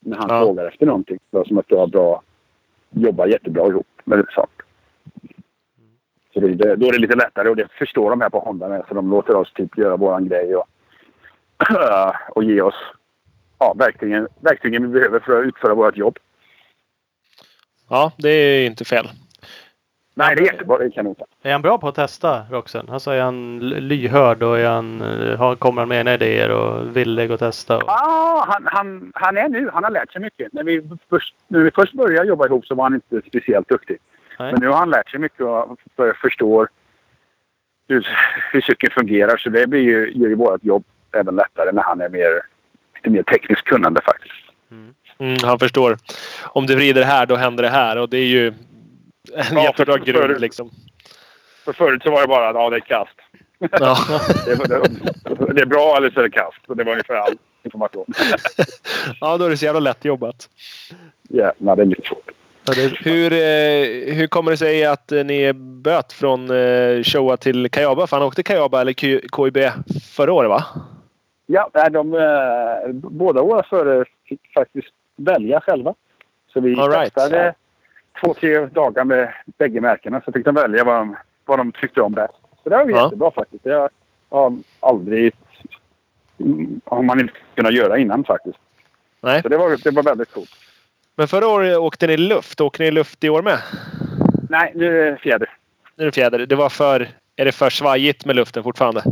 När han Ja. frågar efter någonting. Så som att har bra, jobbar jättebra ihop med sånt. Så det, det, då är det lite lättare och det förstår de här på Honda med. Så de låter oss typ göra våran grej och, (clears throat) och ge oss ja, verktygen, verktygen vi behöver för att utföra vårt jobb. Ja, det är inte fel. Nej, det är jättebra. Det är kanon. Är han bra på att testa Roxen? Alltså är han lyhörd och är han, eh, har, kommer han med egna idéer och villig att testa? Och... Ja, han, han, han är nu. Han har lärt sig mycket. När vi först, när vi först började jobba ihop så var han inte speciellt duktig. Nej. Men nu har han lärt sig mycket och för- förstår hur, hur cykeln fungerar. Så det blir ju, gör ju vårt jobb även lättare när han är mer, lite mer tekniskt kunnande faktiskt. Mm, han förstår. Om du vrider här, då händer det här. Och det är ju en Ja, jättebra för- grund för- liksom. För förut så var det bara att ja, det är kast. Ja. (laughs) Det, det, det är bra eller så är det kast. Det var ungefär all information. ja, då är det så jävla lätt jobbat. Jävlar, det är lite svårt. Ja, Hur, eh, hur kommer det sig att eh, ni böt från eh, Showa till Kayaba? För han åkte Kayaba eller Q- KIB förra året va? Ja, nej, de, båda våra förare fick faktiskt välja själva. Så vi All right. testade två, tre dagar med bägge märkena. Så fick de välja vad de, vad de tyckte om bäst. Så det var Ja. jättebra faktiskt. Det har aldrig... har man inte kunnat göra innan faktiskt. Nej. Så det var, det var väldigt coolt. Men förra året åkte ni luft. Åker ni luft i år med? Nej, nu är det fjäder. Nu är det fjäder. Det var för... Är det för svajigt med luften fortfarande?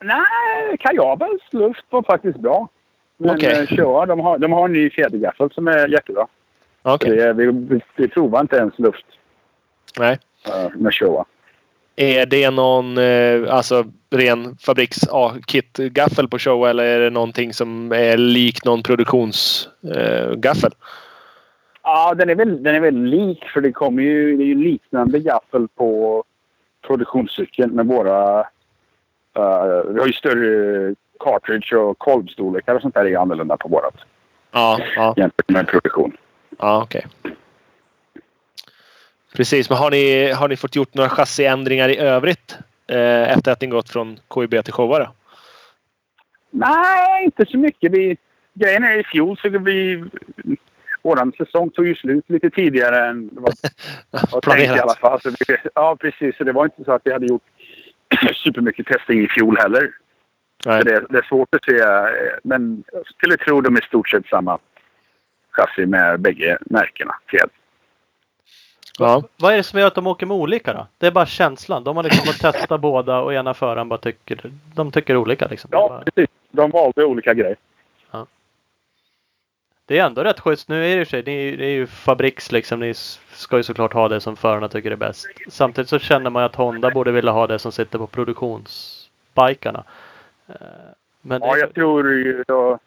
Nej, Kajabels luft var faktiskt bra. Men okay. Showa, de har, de har en ny fjädergaffel som är jättebra. Så det, vi, vi, vi provar inte ens luft Nej. med Showa. Är det någon eh, alltså, ren fabriks A-kit-gaffel på show eller är det någonting som är lik någon produktionsgaffel? Eh, gaffel? Ja, den är väl, den är väl lik för det kommer ju, det är ju liknande gaffel på produktionscykeln med våra... eh, vi har ju större cartridge och kolvstorlekar och sånt där är ju annorlunda på vårat ja, ja, jämfört med produktion. Ja okej. Precis, men har ni, har ni fått gjort några chassiändringar i övrigt eh, efter att ni gått från KIB till Showa? Då? Nej, inte så mycket. Vi, grejen är i fjol så vi... våran säsong tog ju slut lite tidigare än vad (laughs) var i Planerat. alla fall. Så vi, ja, precis. Så det var inte så att vi hade gjort (clears throat) supermycket testing i fjol heller. Det, det är svårt att se. eh, Men jag skulle tro de är i stort sett samma chassi med bägge märkena. Fjäll. Ja. Vad är det som gör att de åker med olika då? Det är bara känslan. De har liksom fått testa (laughs) båda och ena föraren bara tycker, de tycker olika liksom. Ja, precis. De valde olika grejer. Det är ändå rätt schysst. Nu är det sig, det är, det är ju fabriks liksom. Ni ska ju såklart ha det som förarna tycker är bäst. Samtidigt så känner man att Honda borde vilja ha det som sitter på produktionsbikarna. Eh, Men Ja, jag tror ju då,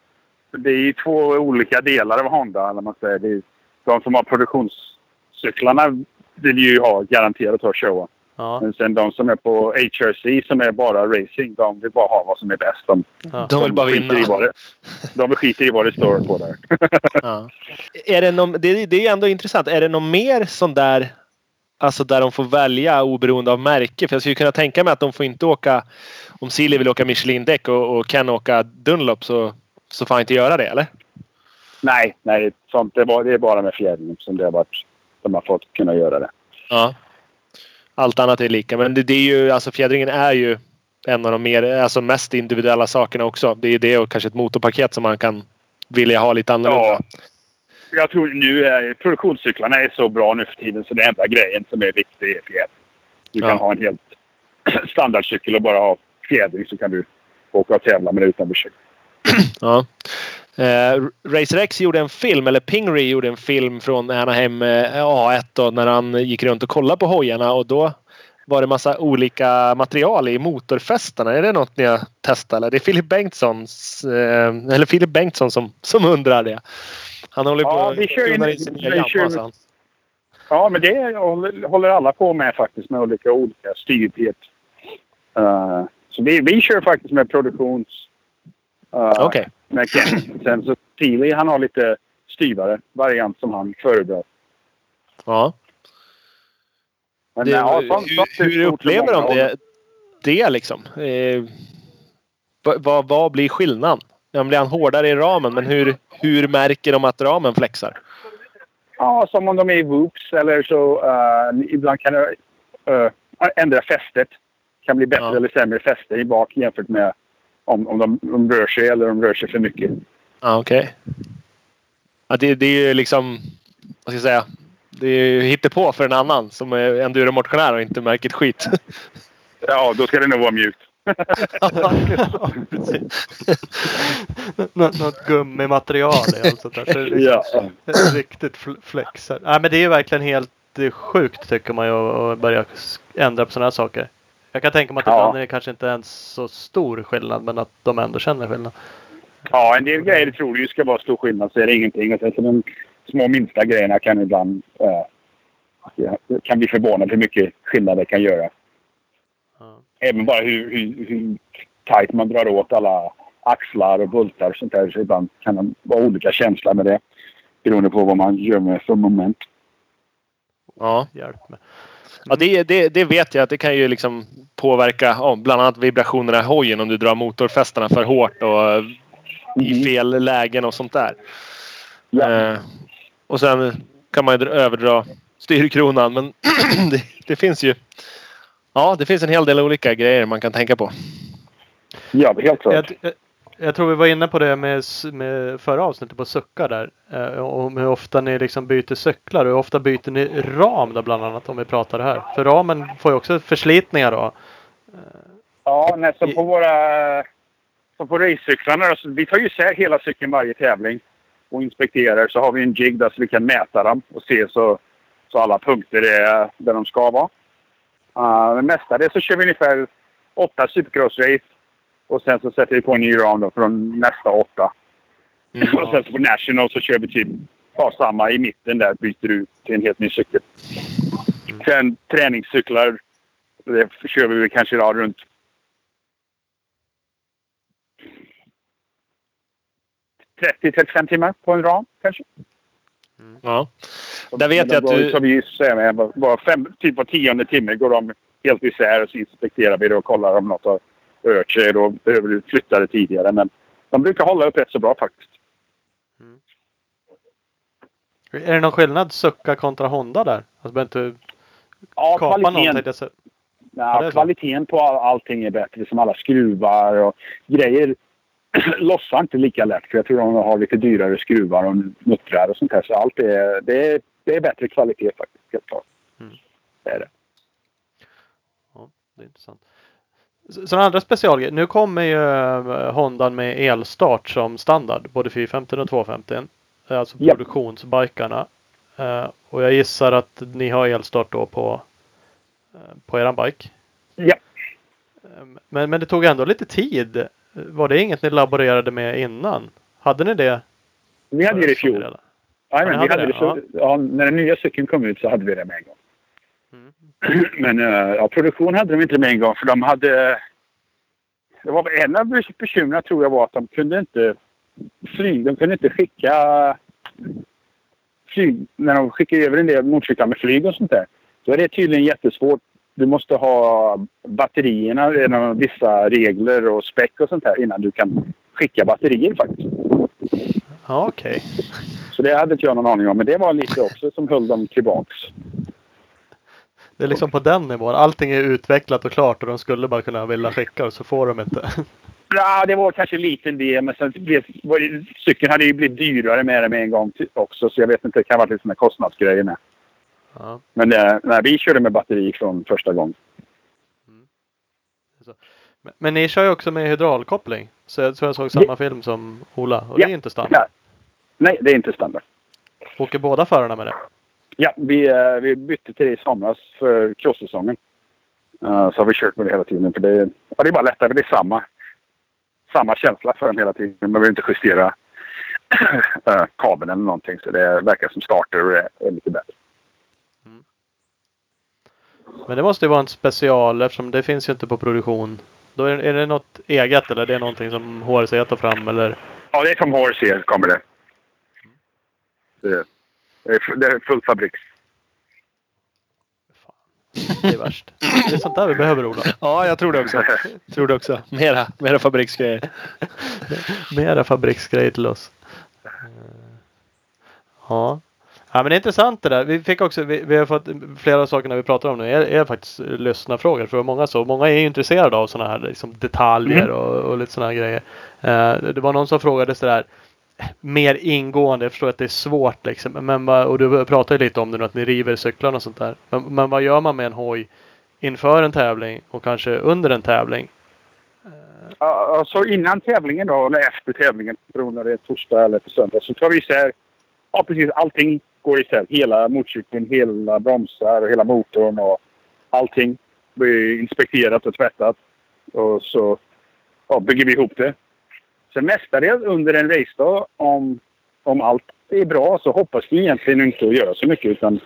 det är ju två olika delar av Honda. När man säger. Det är, de som har produktionscyklarna vill ju ha garanterat ha showa. ja, Men sen de som är på HRC som är bara racing, de vill bara ha vad som är bäst. De, ja. De vill bara vinna. I vad det, de skiter i vad det står på där. (laughs) Ja. Är det, någon, det, det är ändå intressant. Är det någon mer sån där Alltså där de får välja oberoende av märke. För jag skulle kunna tänka mig att de får inte åka... Om Silly vill åka Michelin-däck och, och kan åka Dunlop så, så får han inte göra det, eller? Nej, nej. Sånt, det, var, det är bara med fjädringen som det har varit, de har fått kunna göra det. Ja. Allt annat är lika. Men det, det är ju, alltså fjädringen är ju en av de mer, alltså mest individuella sakerna också. Det är det och kanske ett motorpaket som man kan vilja ha lite annorlunda. Ja. Jag tror nu är produktionscyklarna är så bra nu för tiden så det enda grejen som är viktig är fjädring. Du kan Ja. ha en helt (clears throat) standardcykel och bara ha fjädring så kan du åka och tävla med det utan bekymmer. (clears throat) Ja. Eh, Racer X gjorde en film, eller Pingree gjorde en film från Anaheim eh, A1 då, när han gick runt och kollade på hojarna och då var det massa olika material i motorfästarna. Är det något ni har testat? Eller? Det är Filip Bengtssons, eh, eller Filip Bengtsson som, som undrar det. Han håller på Ja, vi kör ju- vi kör-. Ja, men det håller, håller alla på med faktiskt med olika, olika styrpet. Uh, så vi, vi kör faktiskt med produktions... Uh. Med Ken. Sen så Sealy, han har lite styvare variant som han föredrar. Ja. Men Det, ja, sånt- hur, sånt hur upplever de det, det liksom? Eh, vad, vad, vad blir skillnaden? Ja, blir han hårdare i ramen? Men hur, hur märker de att ramen flexar? Ja, som om de är i Whoops eller så uh, ibland kan det uh, ändra fästet. Kan bli bättre Ja. eller sämre fäste i bak jämfört med om, om de, de rör sig eller om de rör sig för mycket. Ja, okej. Ja, det, det är ju liksom... Vad ska jag säga? Det är ju hittepå för en annan som är enduromotionär och inte märker ett skit. (laughs) Ja, då ska det nog vara mjukt. (laughs) Nå- Något gummimaterial i allt sånt där. Liksom (laughs) Ja. Riktigt fl- flexar. Nej men det är ju verkligen helt sjukt tycker man ju att börja ändra på sådana här saker. Jag kan tänka mig att Ja. ibland är det kanske inte ens så stor skillnad men att de ändå känner skillnad. Ja, en del grejer tror du ska vara stor skillnad så är det ingenting. Och sen så de små minsta grejerna kan ibland eh, kan bli förvånad hur mycket skillnad det kan göra. Ja. Även bara hur, hur, hur tajt man drar åt alla axlar och bultar och sånt där. Så ibland kan det vara olika känslor med det. Beroende på vad man gör med för moment. Ja, Hjälp mig. Ja det, det, det vet jag att det kan ju liksom påverka ja, bland annat vibrationerna i hojen om du drar motorfästarna för hårt och i fel lägen och sånt där. Ja. Eh, och sen kan man ju dra- överdra styrkronan men (clears throat) det, det finns ju Ja, det finns en hel del olika grejer man kan tänka på. Ja, helt klart. Jag, jag, tror vi var inne på det med, med förra avsnittet på suckar där. Eh, om hur ofta ni liksom byter cyklar och hur ofta byter ni ram då bland annat om vi pratar här. För ramen får ju också förslitningar då. Ja, nej, så på våra... Så på racecyklarna då, så vi tar ju isär hela cykeln varje tävling och inspekterar. Så har vi en jig där så vi kan mäta dem och se så, så alla punkter är där de ska vara. Uh, men mestadels så kör vi ungefär åtta supercross-race och sen så sätter vi på en ny ram då från nästa åtta. (laughs) och sen så på National så kör vi typ ja, samma i mitten där, byter ut till en helt ny cykel. Sen träningscyklar, det kör vi kanske idag runt ...30 35 timmar på en ram kanske. Ja. Där vet jag att du- Så vi säger, bara fem, typ var tionde timme går de helt isär och så inspekterar vi det och kollar om något har sig. Då behöver flytta det tidigare. Men de brukar hålla upp rätt så bra faktiskt. Är det någon skillnad Succa kontra Honda där? Alltså behöver inte Ja, kapa kvaliteten, ja, kvaliteten på all, allting är bättre. Som alla skruvar och grejer (clears throat) lossar inte lika lätt. För jag tror de har lite dyrare skruvar och muttrar och sånt här. Så allt är, det är, det är bättre kvalitet faktiskt. Helt klart. Mm. Det är det. Det är intressant. S- Sådana andra specialgrejer. Nu kommer ju eh, Hondan med elstart som standard. Både 450 och 250. Alltså Ja. produktionsbikarna. Eh, och jag gissar att ni har elstart då på, eh, på eran bike. Ja. Eh, Men, men det tog ändå lite tid. Var det inget ni laborerade med innan? Hade ni det? Vi hade det i fjol. Ja, men vi hade det, det, så, ja, när den nya cykeln kom ut så hade vi det med en gång. Mm. (clears throat) Men eh, ja, produktion hade de inte med en gång för de hade... Det var en av bekymren tror jag var att de kunde inte flyga. De kunde inte skicka flyg... När de skickar över en del motorcyklar med flyg och sånt där. Då är det tydligen jättesvårt. Du måste ha batterierna genom vissa regler och späck och sånt där innan du kan skicka batterier faktiskt. Ja, okej. Så det hade inte jag någon aning om. Men det var lite också som höll dem tillbaks. Det är liksom på den nivån. Allting är utvecklat och klart och de skulle bara kunna vilja skicka och så får de inte. (laughs) Ja, det var kanske en liten del. Men sen blev, det, cykeln hade ju blivit dyrare med det med en gång också. Så jag vet inte, det kan ha varit lite sådana kostnadsgrejer med. Ja. Men eh, nej, vi körde med batteri från första gången. Men, men ni kör ju också med hydraulkoppling. Så jag tror jag såg samma film som Ola. Och det är Ja. inte standard. Ja. Nej, det är inte standard. Åker båda förarna med det? Ja, vi, eh, vi bytte till det i somras för crosssäsongen. Eh, så har vi kört med det hela tiden. För det, är- ja, det är bara lättare. Det är samma, samma känsla för den hela tiden. Man behöver inte justera (clears throat) eh, kabeln eller någonting. Så det verkar som starter och är, är lite bättre. Men det måste ju vara en special eftersom det finns ju inte på produktion. Då är, är det något eget eller är det någonting som HRC tar fram eller? Ja, det är från HRC kommer det. Det, det, är, full fabrik. Det är värst. Det är sånt där vi behöver Ola. Ja, jag tror det också. (laughs) tror det också. Mera, mera fabriksgrejer. Mera fabriksgrejer till oss. Ja. Ja men det är intressant det där. Vi fick också, vi, vi har fått flera av sakerna vi pratar om nu är, är faktiskt lyssnarfrågor. För många så. Många är ju intresserade av sådana här liksom, detaljer Mm. och, och lite sådana här grejer. Eh, det var någon som frågade sådär mer ingående. Jag förstår att det är svårt liksom. Men, och du pratade ju lite om det nu att ni river cyklarna och sånt där. Men, men vad gör man med en hoj inför en tävling och kanske under en tävling? Eh, ja, så innan tävlingen då, eller efter tävlingen, beroende om det är torsdag eller på söndag, så tar vi isär, ja precis, allting går isär. Hela motorcykeln, hela bromsar och hela motorn och allting blir inspekterat och tvättat. Och så ja, bygger vi ihop det. Sen mestadels under en racedag, om, om allt är bra, så hoppas vi egentligen inte att göra så mycket utan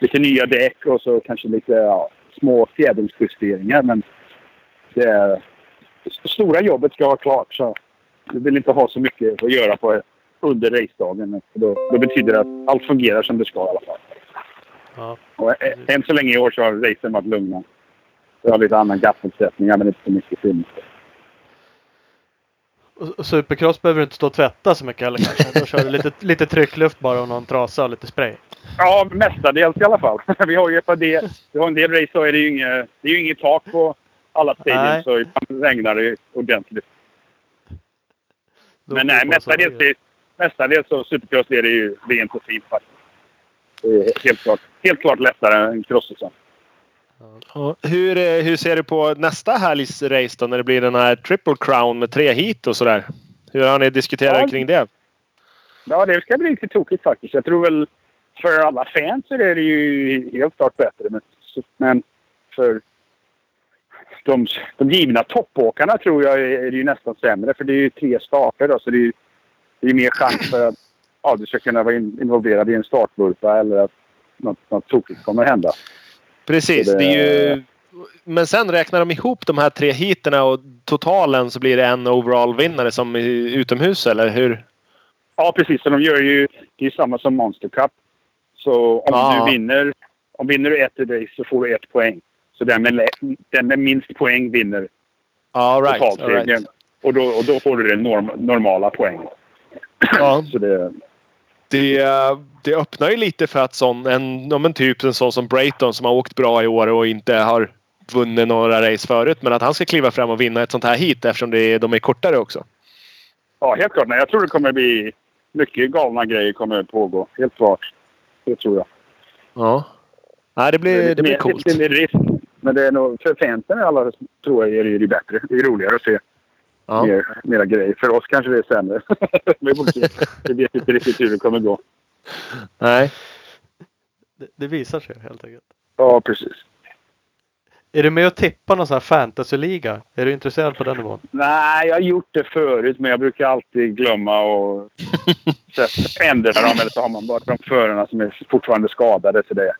lite nya däck och så kanske lite ja, små fjädringsjusteringar. Men det är det stora jobbet ska vara klart. Så vi vill inte ha så mycket att göra på under racedagen. Då, då betyder det att allt fungerar som det ska i alla fall. Ja. Och ä- än så länge i år så har racen varit lugna. Vi har lite annan gaffelsättningar men inte så mycket film. Och supercross behöver du inte stå och tvätta så mycket heller kanske. Då kör du lite, (laughs) lite tryckluft bara och någon trasa och lite spray. Ja, mestadels i alla fall. (laughs) Vi har ju ett par del, vi har en del race så är det ju inget, det är ju inget tak på alla stadion så ibland regnar det ordentligt. Då Men nej, på så- mestadels, mestadels så supercross är det ju rent och fint faktiskt. Helt klart, helt klart lättare än crosssäsong. Ja. Hur, eh, hur ser du på nästa helgs race då när det blir den här Triple Crown med tre hit och sådär? Hur har ni diskuterat Ja. kring det? Ja, det ska bli lite tokigt faktiskt. Jag tror väl för alla fans så är det ju helt klart bättre. Men, men för de, de givna toppåkarna tror jag är det ju nästan sämre. För det är ju tre starter då, så det är ju det är mer chans för att ja, du ska kunna vara in, involverad i en startvurpa eller att något, något tokigt kommer att hända. Precis, det- det är ju... Men sen räknar de ihop de här tre heaterna och totalen så blir det en overall-vinnare som utomhus eller hur? Ja, precis. Så de gör ju... Det är samma som Monster Cup. Så om Ja. du vinner... Om vinner du ett race så får du ett poäng. Så den med, den med minst poäng vinner All right, all right. Och, då, och då får du den norm, normala poäng. Ja. (clears throat) Så det, det, det öppnar ju lite för att sån, en, om en typ en sån som Brayton som har åkt bra i år och inte har vunnit några race förut. Men att han ska kliva fram och vinna ett sånt här hit eftersom det är, de är kortare också. Ja, helt klart. Nej, jag tror det kommer bli mycket galna grejer kommer att pågå. Helt klart. Det tror jag. Ja. Nej, det blir, det blir coolt. Det blir risk. Men det är nog, för fansen alla tror jag är det, det bättre. Det är roligare att se Ja. mer, mera grejer. För oss kanske det är sämre. (laughs) Vi vet inte riktigt hur det kommer gå. Nej. Det, det visar sig helt enkelt. Ja, precis. Är du med och tippar någon sån här fantasyliga? Är du intresserad på den nivån? Nej, jag har gjort det förut, men jag brukar alltid glömma och (laughs) så ändra dem. Eller så har man bara de förarna som är fortfarande skadade. Så det,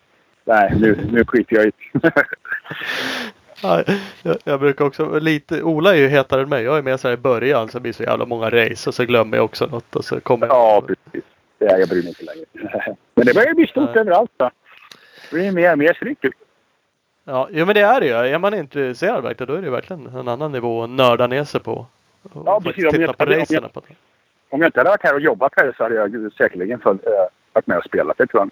nej, nu, nu skiter jag i. (laughs) Ja, jag, jag brukar också lite, Ola är ju hetare än mig. Jag är med så här i början så det blir så jävla många race och så glömmer jag också något och så kommer Ja, precis. Ja, jag bryr mig inte längre. (laughs) Men det börjar bli stort Nej. överallt. Då. Det blir mer och mer skryckigt. Ja, jo men det är det ju. Är man intresserad verkligen då är det ju verkligen en annan nivå att nörda ner sig på. Och Ja, precis. Om titta jag- på om jag- racerna. På det. Om jag inte hade varit här och jobbat här så hade jag säkerligen följt, äh, varit med och spelat det, tror jag.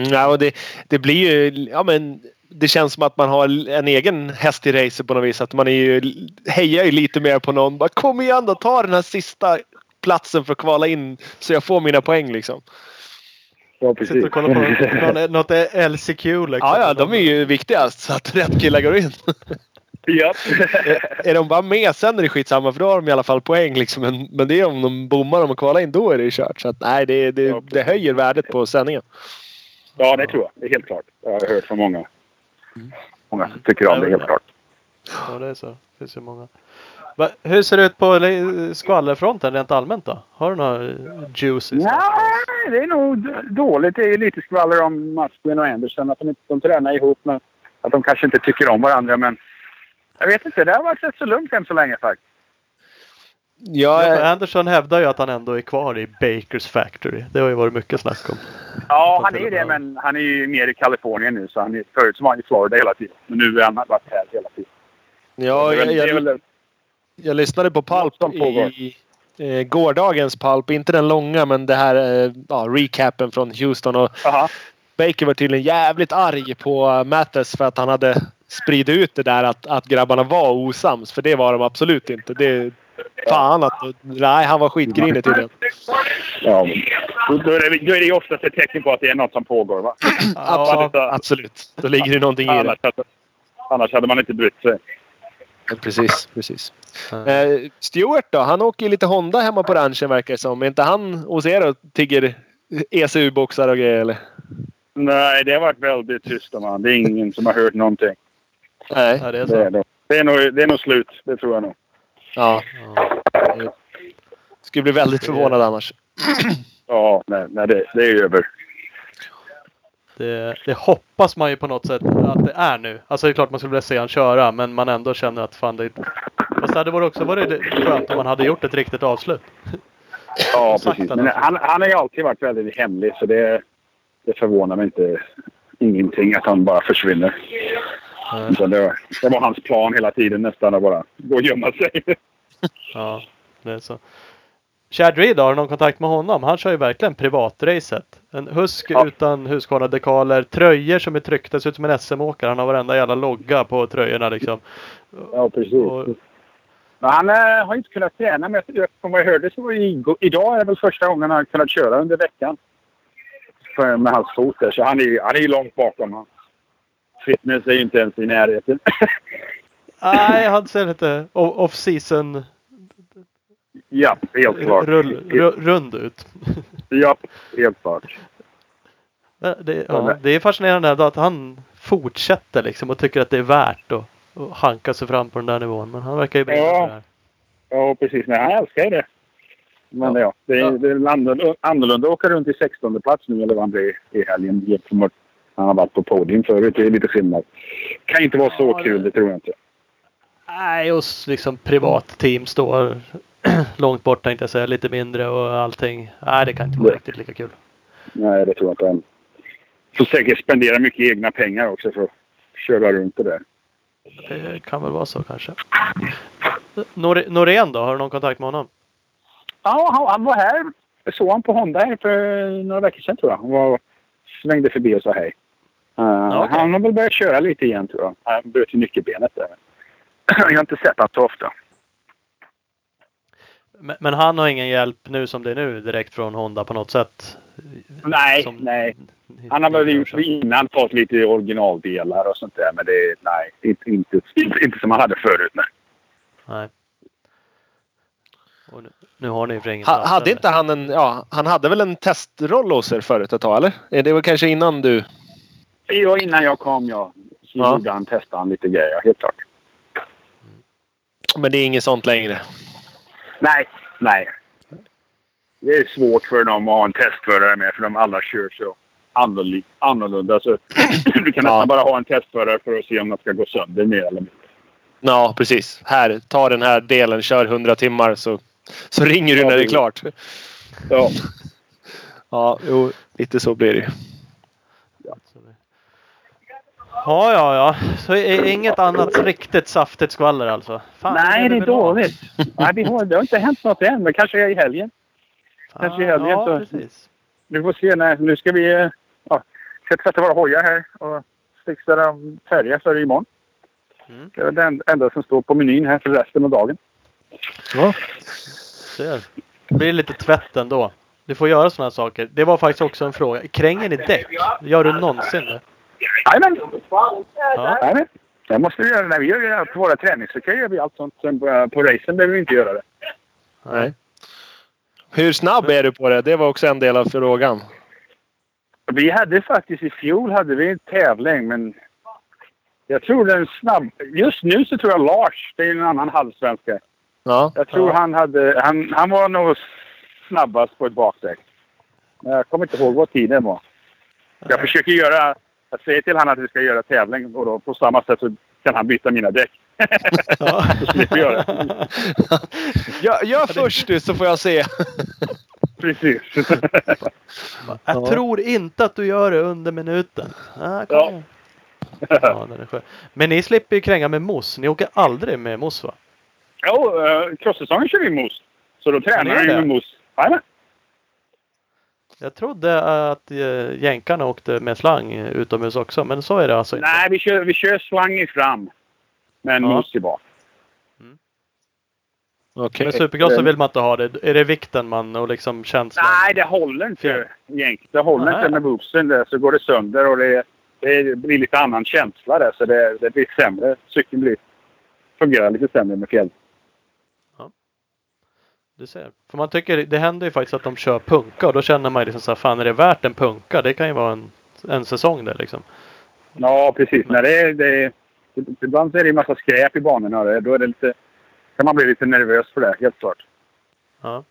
Mm, ja, och det, det blir ju... Ja, men det känns som att man har en egen häst i racet på något vis. Att man är ju, hejar ju lite mer på någon. Bara, Kom igen då, ta den här sista platsen för att kvala in så jag får mina poäng liksom. Ja, Sitter och kollar på någon, något LCQ liksom. Ja, ja, de är ju viktigast så att rätt killar går in. (laughs) Ja. är de bara med sen är det skitsamma för då har de i alla fall poäng liksom. Men, men det är om de bommar om att kvala in då är det ju kört. Så att nej, det, det, det höjer värdet på sändningen. ja, det tror jag. Det är helt klart. Jag har hört från många. Många som tycker om det, helt klart. Ja, det är så. Det finns ju många. Va, hur ser det ut på le- skvallerfronten rent allmänt då? Har du några juicy stuff? Nej, det är nog dåligt. Det är lite skvaller om Masken och Anderson. Att de inte de tränar ihop. Men att de kanske inte tycker om varandra. Men jag vet inte. Det har varit rätt så lugnt än så länge faktiskt. Ja, Ja, för Anderson hävdar ju att han ändå är kvar i Bakers Factory. Det har ju varit mycket snack om. Ja, han är ju det. Men han är ju mer i Kalifornien nu. Så han är, förut så var han i Florida hela tiden. Men nu har han varit här hela tiden. ja är jag, är jag, jag lyssnade på pågår. i eh, gårdagens Pulp. Inte den långa men det här eh, ja, recapen från Houston. Och Aha. Baker var tydligen jävligt arg på Mattes för att han hade spridit ut det där att, att grabbarna var osams. För det var de absolut inte. Det, fan att... Nej, han var skitgrinig tydligen. Ja, då, är det, då är det ju oftast ett tecken på att det är något som pågår. Va? (clears throat) Absolut. absolut. Då ligger det någonting i det. Annars, hade, annars hade man inte brytt sig. Precis, precis. Eh, Stewart då? Han åker ju lite Honda hemma på ranchen verkar det som. Är inte han hos er och tigger ECU-boxar och grejer eller? Nej, det har varit väldigt tyst om han. Det är ingen som har hört någonting. Nej. Ja, det är Det är, så. nog, det, är nog, det är nog slut. Det tror jag nog. Ja. Skulle bli väldigt förvånad annars. Ja, nej, nej det, det är över. Det, det hoppas man ju på något sätt att det är nu. Alltså det är klart man skulle vilja se han köra men man ändå känner att fan det... Fast det hade varit också varit skönt om man hade gjort ett riktigt avslut. Ja, precis. Men han- han, han har ju alltid varit väldigt hemlig så det, det förvånar mig inte ingenting att han bara försvinner. Nej. Utan det, var, det var hans plan hela tiden nästan att bara gå och gömma sig. (laughs) Ja, det är så. Chad Reed har du någon kontakt med honom? Han kör ju verkligen privatracet. En husk Ja. utan Husqvarna-dekaler, tröjor som är tryckta, ser ut som en SM-åkare. Han har varenda jävla logga på tröjorna liksom. Ja, precis. Och- han äh, har inte kunnat träna. Men vad jag hörde så var det idag är det väl första gången han kunnat köra under veckan. För, med hans fot där. Så han är, ju- han är ju långt bakom. Hans fitness är ju inte ens i närheten. (laughs) Nej, han ser lite off-season ja, helt klart. rull, ru- rund ut. (laughs) Ja, helt klart. Det, ja, det är fascinerande att han fortsätter liksom och tycker att det är värt att, att hanka sig fram på den där nivån. Men han verkar ju brinna Ja. för det här. Ja, precis. Nej, han älskar ju det. Men Ja. ja, det, är, Ja. det är annorlunda, att åka runt i 16 plats nu eller vad han blir i helgen. jämfört Han har varit på podium förut. Det är lite skillnad. Kan inte vara så Ja, det- kul, det tror jag inte. Nej, och liksom privat team står (clears throat) långt bort tänkte jag säga. Lite mindre och allting. Nej, det kan inte vara Nej. riktigt lika kul. Nej, det tror jag inte. Han får säkert spendera mycket egna pengar också för att köra runt det där. Det kan väl vara så kanske. Nor- Norén då? Har du någon kontakt med honom? Ja, han, han var här jag såg han på Honda här för några veckor sedan tror jag. Han var, svängde förbi och sa hej. Uh, Okej. Han har väl börjat köra lite igen tror jag. Han bröt ju nyckelbenet där. (clears throat) Jag har inte sett honom så ofta. Men, men han har ingen hjälp nu som det är nu direkt från Honda på något sätt? Nej, Som- nej. Han har väl innan fått lite originaldelar och sånt där. Men det är, nej, inte, inte, inte, inte som han hade förut. Nej. Nej. Och nu, nu har ni för ingen Ha, hade inte han en... Ja, han hade väl en testroll hos er förut ett tag, eller? Det var kanske innan du... Ja, innan jag kom ja. Så Ja. gjorde han, testade han lite grejer, helt klart. Men det är inget sånt längre. Nej, nej. Det är svårt för dem att ha en testförare med för de alla kör så annorlunda. så (clears throat) du kan Ja. nästan bara ha en testförare för att se om de ska gå sönder mer eller mindre. Ja, precis. Här, ta den här delen, kör 100 timmar så, så ringer du Ja, när det är klart. Ja. (laughs) Ja, jo, lite så blir det. Ja, ja, ja. Så är inget annat riktigt saftigt skvaller alltså? Fan, Nej, det är dåligt. Nej, vi har, det har inte hänt något än, men kanske i helgen. Kanske i helgen ja, så- precis. Vi får se. När, nu ska vi eh, ja, ska tvätta våra hojar här och fixa dem färdiga för imorgon. Mm. Det är det en- enda som står på menyn här för resten av dagen. Ser. Det blir lite tvätt ändå. Du får göra sådana saker. Det var faktiskt också en fråga. Kränger ni däck? Gör du någonsin det? Jajamän! Ja. Jajamän. Det måste vi göra. När vi gör våra träningscykeln gör vi allt sånt. Sen på, på racen behöver vi inte göra det. Nej. Hur snabb är du på det? Det var också en del av frågan. Vi hade faktiskt i fjol hade vi en tävling, men jag tror den snabb... Just nu så tror jag Lars, det är en annan halvsvenska. Ja. Jag tror Ja. han hade... Han, han var nog snabbast på ett bakdäck. Men jag kommer inte ihåg vad tiden var. Jag försöker göra... Jag säger till honom att vi ska göra tävling och då på samma sätt så kan han byta mina däck. Ja. (laughs) Så slipper jag det. (laughs) Gör, gör först du så får jag se. (laughs) Precis. Jag tror inte att du gör det under minuten. Ah, kom Ja. ja, den är skön. Men ni slipper ju kränga med mos. Ni åker aldrig med mos va? Jo, uh, crosssäsongen kör vi mos. Så då tränar det? med mos. Jajamän. Jag trodde att äh, jänkarna åkte med slang eh, utomhus också. Men så är det alltså inte. Nej, vi kör, vi kör slang fram. Med en Ja. mos tillbaka. Okej. Men supercross så vill man inte ha det. Är det vikten man och liksom känslan? Nej, det håller inte. Egentligen. Det håller Nej. inte med boopsen där. Så går det sönder och det, det blir lite annan känsla där. Så det, det blir sämre. Cykeln blir, fungerar lite sämre med fjäll. Du ser. För man tycker, det händer ju faktiskt att de kör punka och då känner man ju liksom så här, fan är det värt en punka? Det kan ju vara en, en säsong där liksom. Ja, precis. När det, är- det, är- ibland så är det en massa skräp i banorna. Då är det lite, kan man bli lite nervös för det, helt klart. Ja.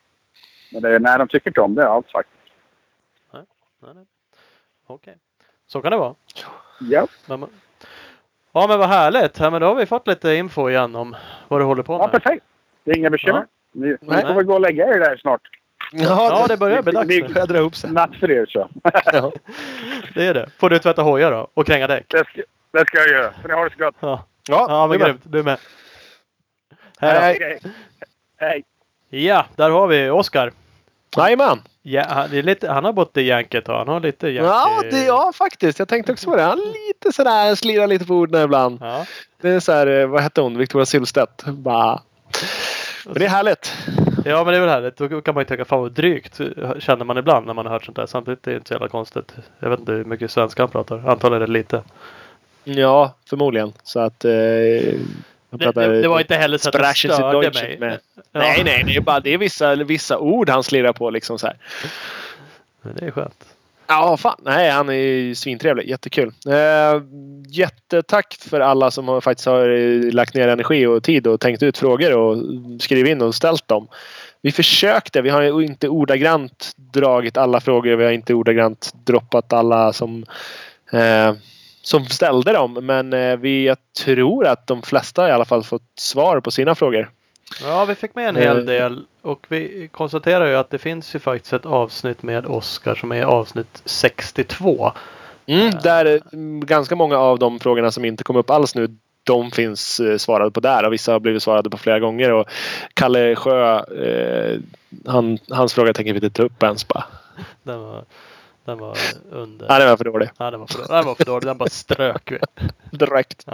Men det, nej, de tycker inte om det alls faktiskt. Nej, nej. Okej. Så kan det vara. Ja, Men, ja men vad härligt. Ja, men då har vi fått lite info igen om vad du håller på ja med. perfekt. Det är inga bekymmer. Ja. Ni, ni får väl gå och lägga er där snart. Ja det börjar bli dags det- jag dra ihop sig? Natt för er så. (laughs) Ja. Det är det. Får du tvätta hojar då? Och kränga däck? Det ska, det ska jag göra. Så ni har det så gott. Ja, Ja, ja men grymt. Du med. Hej. Hej. Hej. Ja, där har vi Oskar. Jajamän. Ja, han, det är lite, han har bott i Yanket och han har lite Yankee. Ja, det, ja, faktiskt. Jag tänkte också på det. Han lite sådär, slirar lite på orden ibland. Ja. Det är så här, eh, vad hette hon? Victoria Silvstedt. Bara. Men det är härligt. Ja men det är väl härligt. Då kan man ju tänka fan vad drygt känner man ibland när man har hört sånt där. Samtidigt är det inte så jävla konstigt. Jag vet inte hur mycket svenska han pratar. Antagligen är det lite. Ja, förmodligen. Så att... Eh, Det, det, det var inte heller så att det störde mig. med- Ja, Nej, nej, det är bara det är vissa, vissa ord han slirar på liksom så här. men Det är skönt. Ja, fan. Nej, han är ju svintrevlig. Jättekul. Eh, jättetack för alla som har, faktiskt har eh, lagt ner energi och tid och tänkt ut frågor och skrivit in och ställt dem. Vi försökte. Vi har inte ordagrant dragit alla frågor. Vi har inte ordagrant droppat alla som, eh, som ställde dem. Men eh, vi, jag tror att de flesta i alla fall fått svar på sina frågor. Ja vi fick med en Eh. hel del. Och vi konstaterar ju att det finns ju faktiskt ett avsnitt med Oskar som är avsnitt 62. Mm, där eh, ganska många av de frågorna som inte kom upp alls nu de finns eh, svarade på där och vissa har blivit svarade på flera gånger. Och Kalle Sjö, eh, han, hans fråga tänker vi inte ta upp ens bara. Den var, den var under. Nej, den var för dålig. Ja, den var för dålig. Den var för dålig. Den bara strök vi. (laughs) Direkt.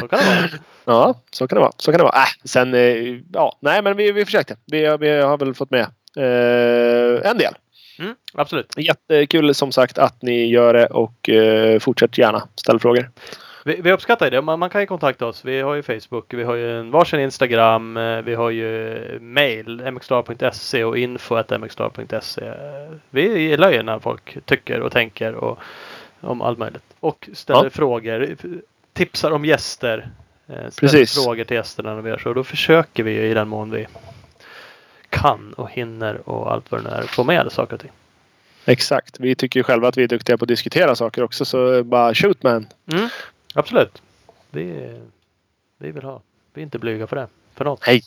Så kan det vara. Ja, så kan det vara. Så kan det vara. Äh, sen, eh, ja, nej men vi, vi försökte. Vi, vi har väl fått med eh, en del. Mm, absolut. Jättekul som sagt att ni gör det och eh, fortsätt gärna ställa frågor. Vi, vi uppskattar det. Man, man kan ju kontakta oss. Vi har ju Facebook, vi har ju en varsin Instagram, eh, vi har ju mail, mxstar.se och info.mxstar.se. Vi gillar ju när folk tycker och tänker och, om allt möjligt. Och ställer Ja. frågor, tipsar om gäster. eh, Ställer Precis. frågor till gästerna när vi gör så. Då försöker vi i den mån vi kan och hinner och allt vad det är få med saker och ting. Exakt. Vi tycker ju själva att vi är duktiga på att diskutera saker också så bara shoot man. Mm, absolut. Vi, vi vill ha. Vi är inte blyga för det. För något. Hej!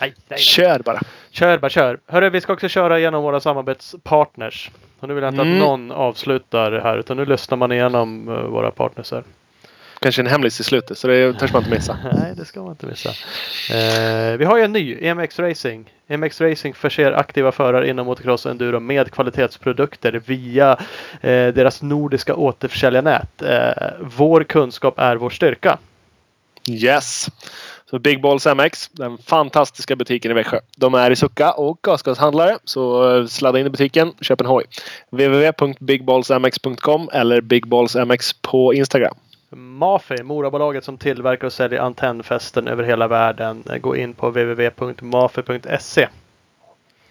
Nej, nej, nej. Kör bara! Kör bara kör. Hörru, vi ska också köra igenom våra samarbetspartners. Och nu vill jag inte Mm. att någon avslutar här utan nu lyssnar man igenom eh, våra partners här. Kanske en hemlis i slutet så det törs man inte missa. (laughs) Nej, det ska man inte missa. Eh, vi har ju en ny, EMX Racing. EMX Racing förser aktiva förare inom motocross och enduro med kvalitetsprodukter via eh, deras nordiska återförsäljarnät. Eh, vår kunskap är vår styrka. Yes! Så Big Balls MX, den fantastiska butiken i Växjö. De är i Succa och gasgashandlare. Så eh, sladda in i butiken, köp en hoj. www.bigballsmx.com eller bigballsmx på Instagram. Mafi, Morabolaget som tillverkar och säljer antennfästen över hela världen. Gå in på www.mafi.se.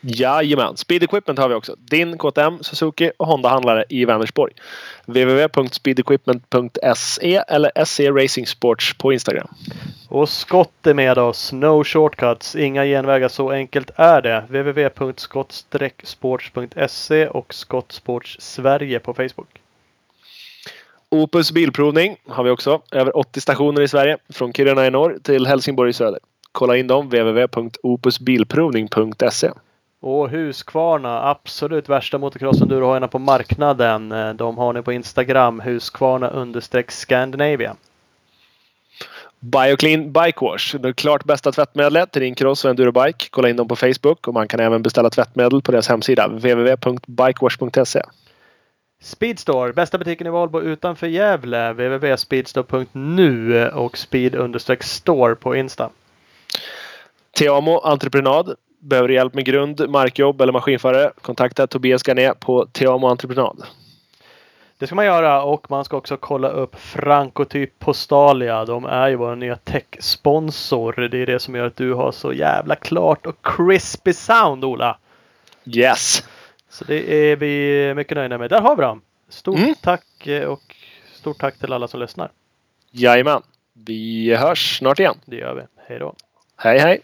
Jajamän! Speed Equipment har vi också. Din KTM, Suzuki och Honda-handlare i Vänersborg. www.speedequipment.se eller SE Racing Sports på Instagram. Och Scott är med oss. No shortcuts, inga genvägar. Så enkelt är det. www.skott-sports.se och Scott Sports Sverige på Facebook. Opus Bilprovning har vi också. Över 80 stationer i Sverige. Från Kiruna i norr till Helsingborg i söder. Kolla in dem www.opusbilprovning.se. Och Husqvarna, absolut värsta motocross endurohojarna på marknaden. De har ni på Instagram, Husqvarna understreck Scandinavia. Bioclean Bike Wash. Det klart bästa tvättmedlet till din cross och endurobike. Kolla in dem på Facebook och man kan även beställa tvättmedel på deras hemsida www.bikewash.se. Speedstore, bästa butiken i Valbo utanför Gävle. www.speedstore.nu och speed-store på Insta. Teamo Entreprenad. Behöver du hjälp med grund, markjobb eller maskinförare? Kontakta Tobias Garné på Teamo Entreprenad. Det ska man göra och man ska också kolla upp Francotyp Postalia. De är ju vår nya tech-sponsor. Det är det som gör att du har så jävla klart och crispy sound Ola. Yes! Så det är vi mycket nöjda med. Där har vi dem. Stort Mm. tack eh, och stort tack till alla som lyssnar. Jajamän. Vi hörs snart igen. Det gör vi. Hej då. Hej hej!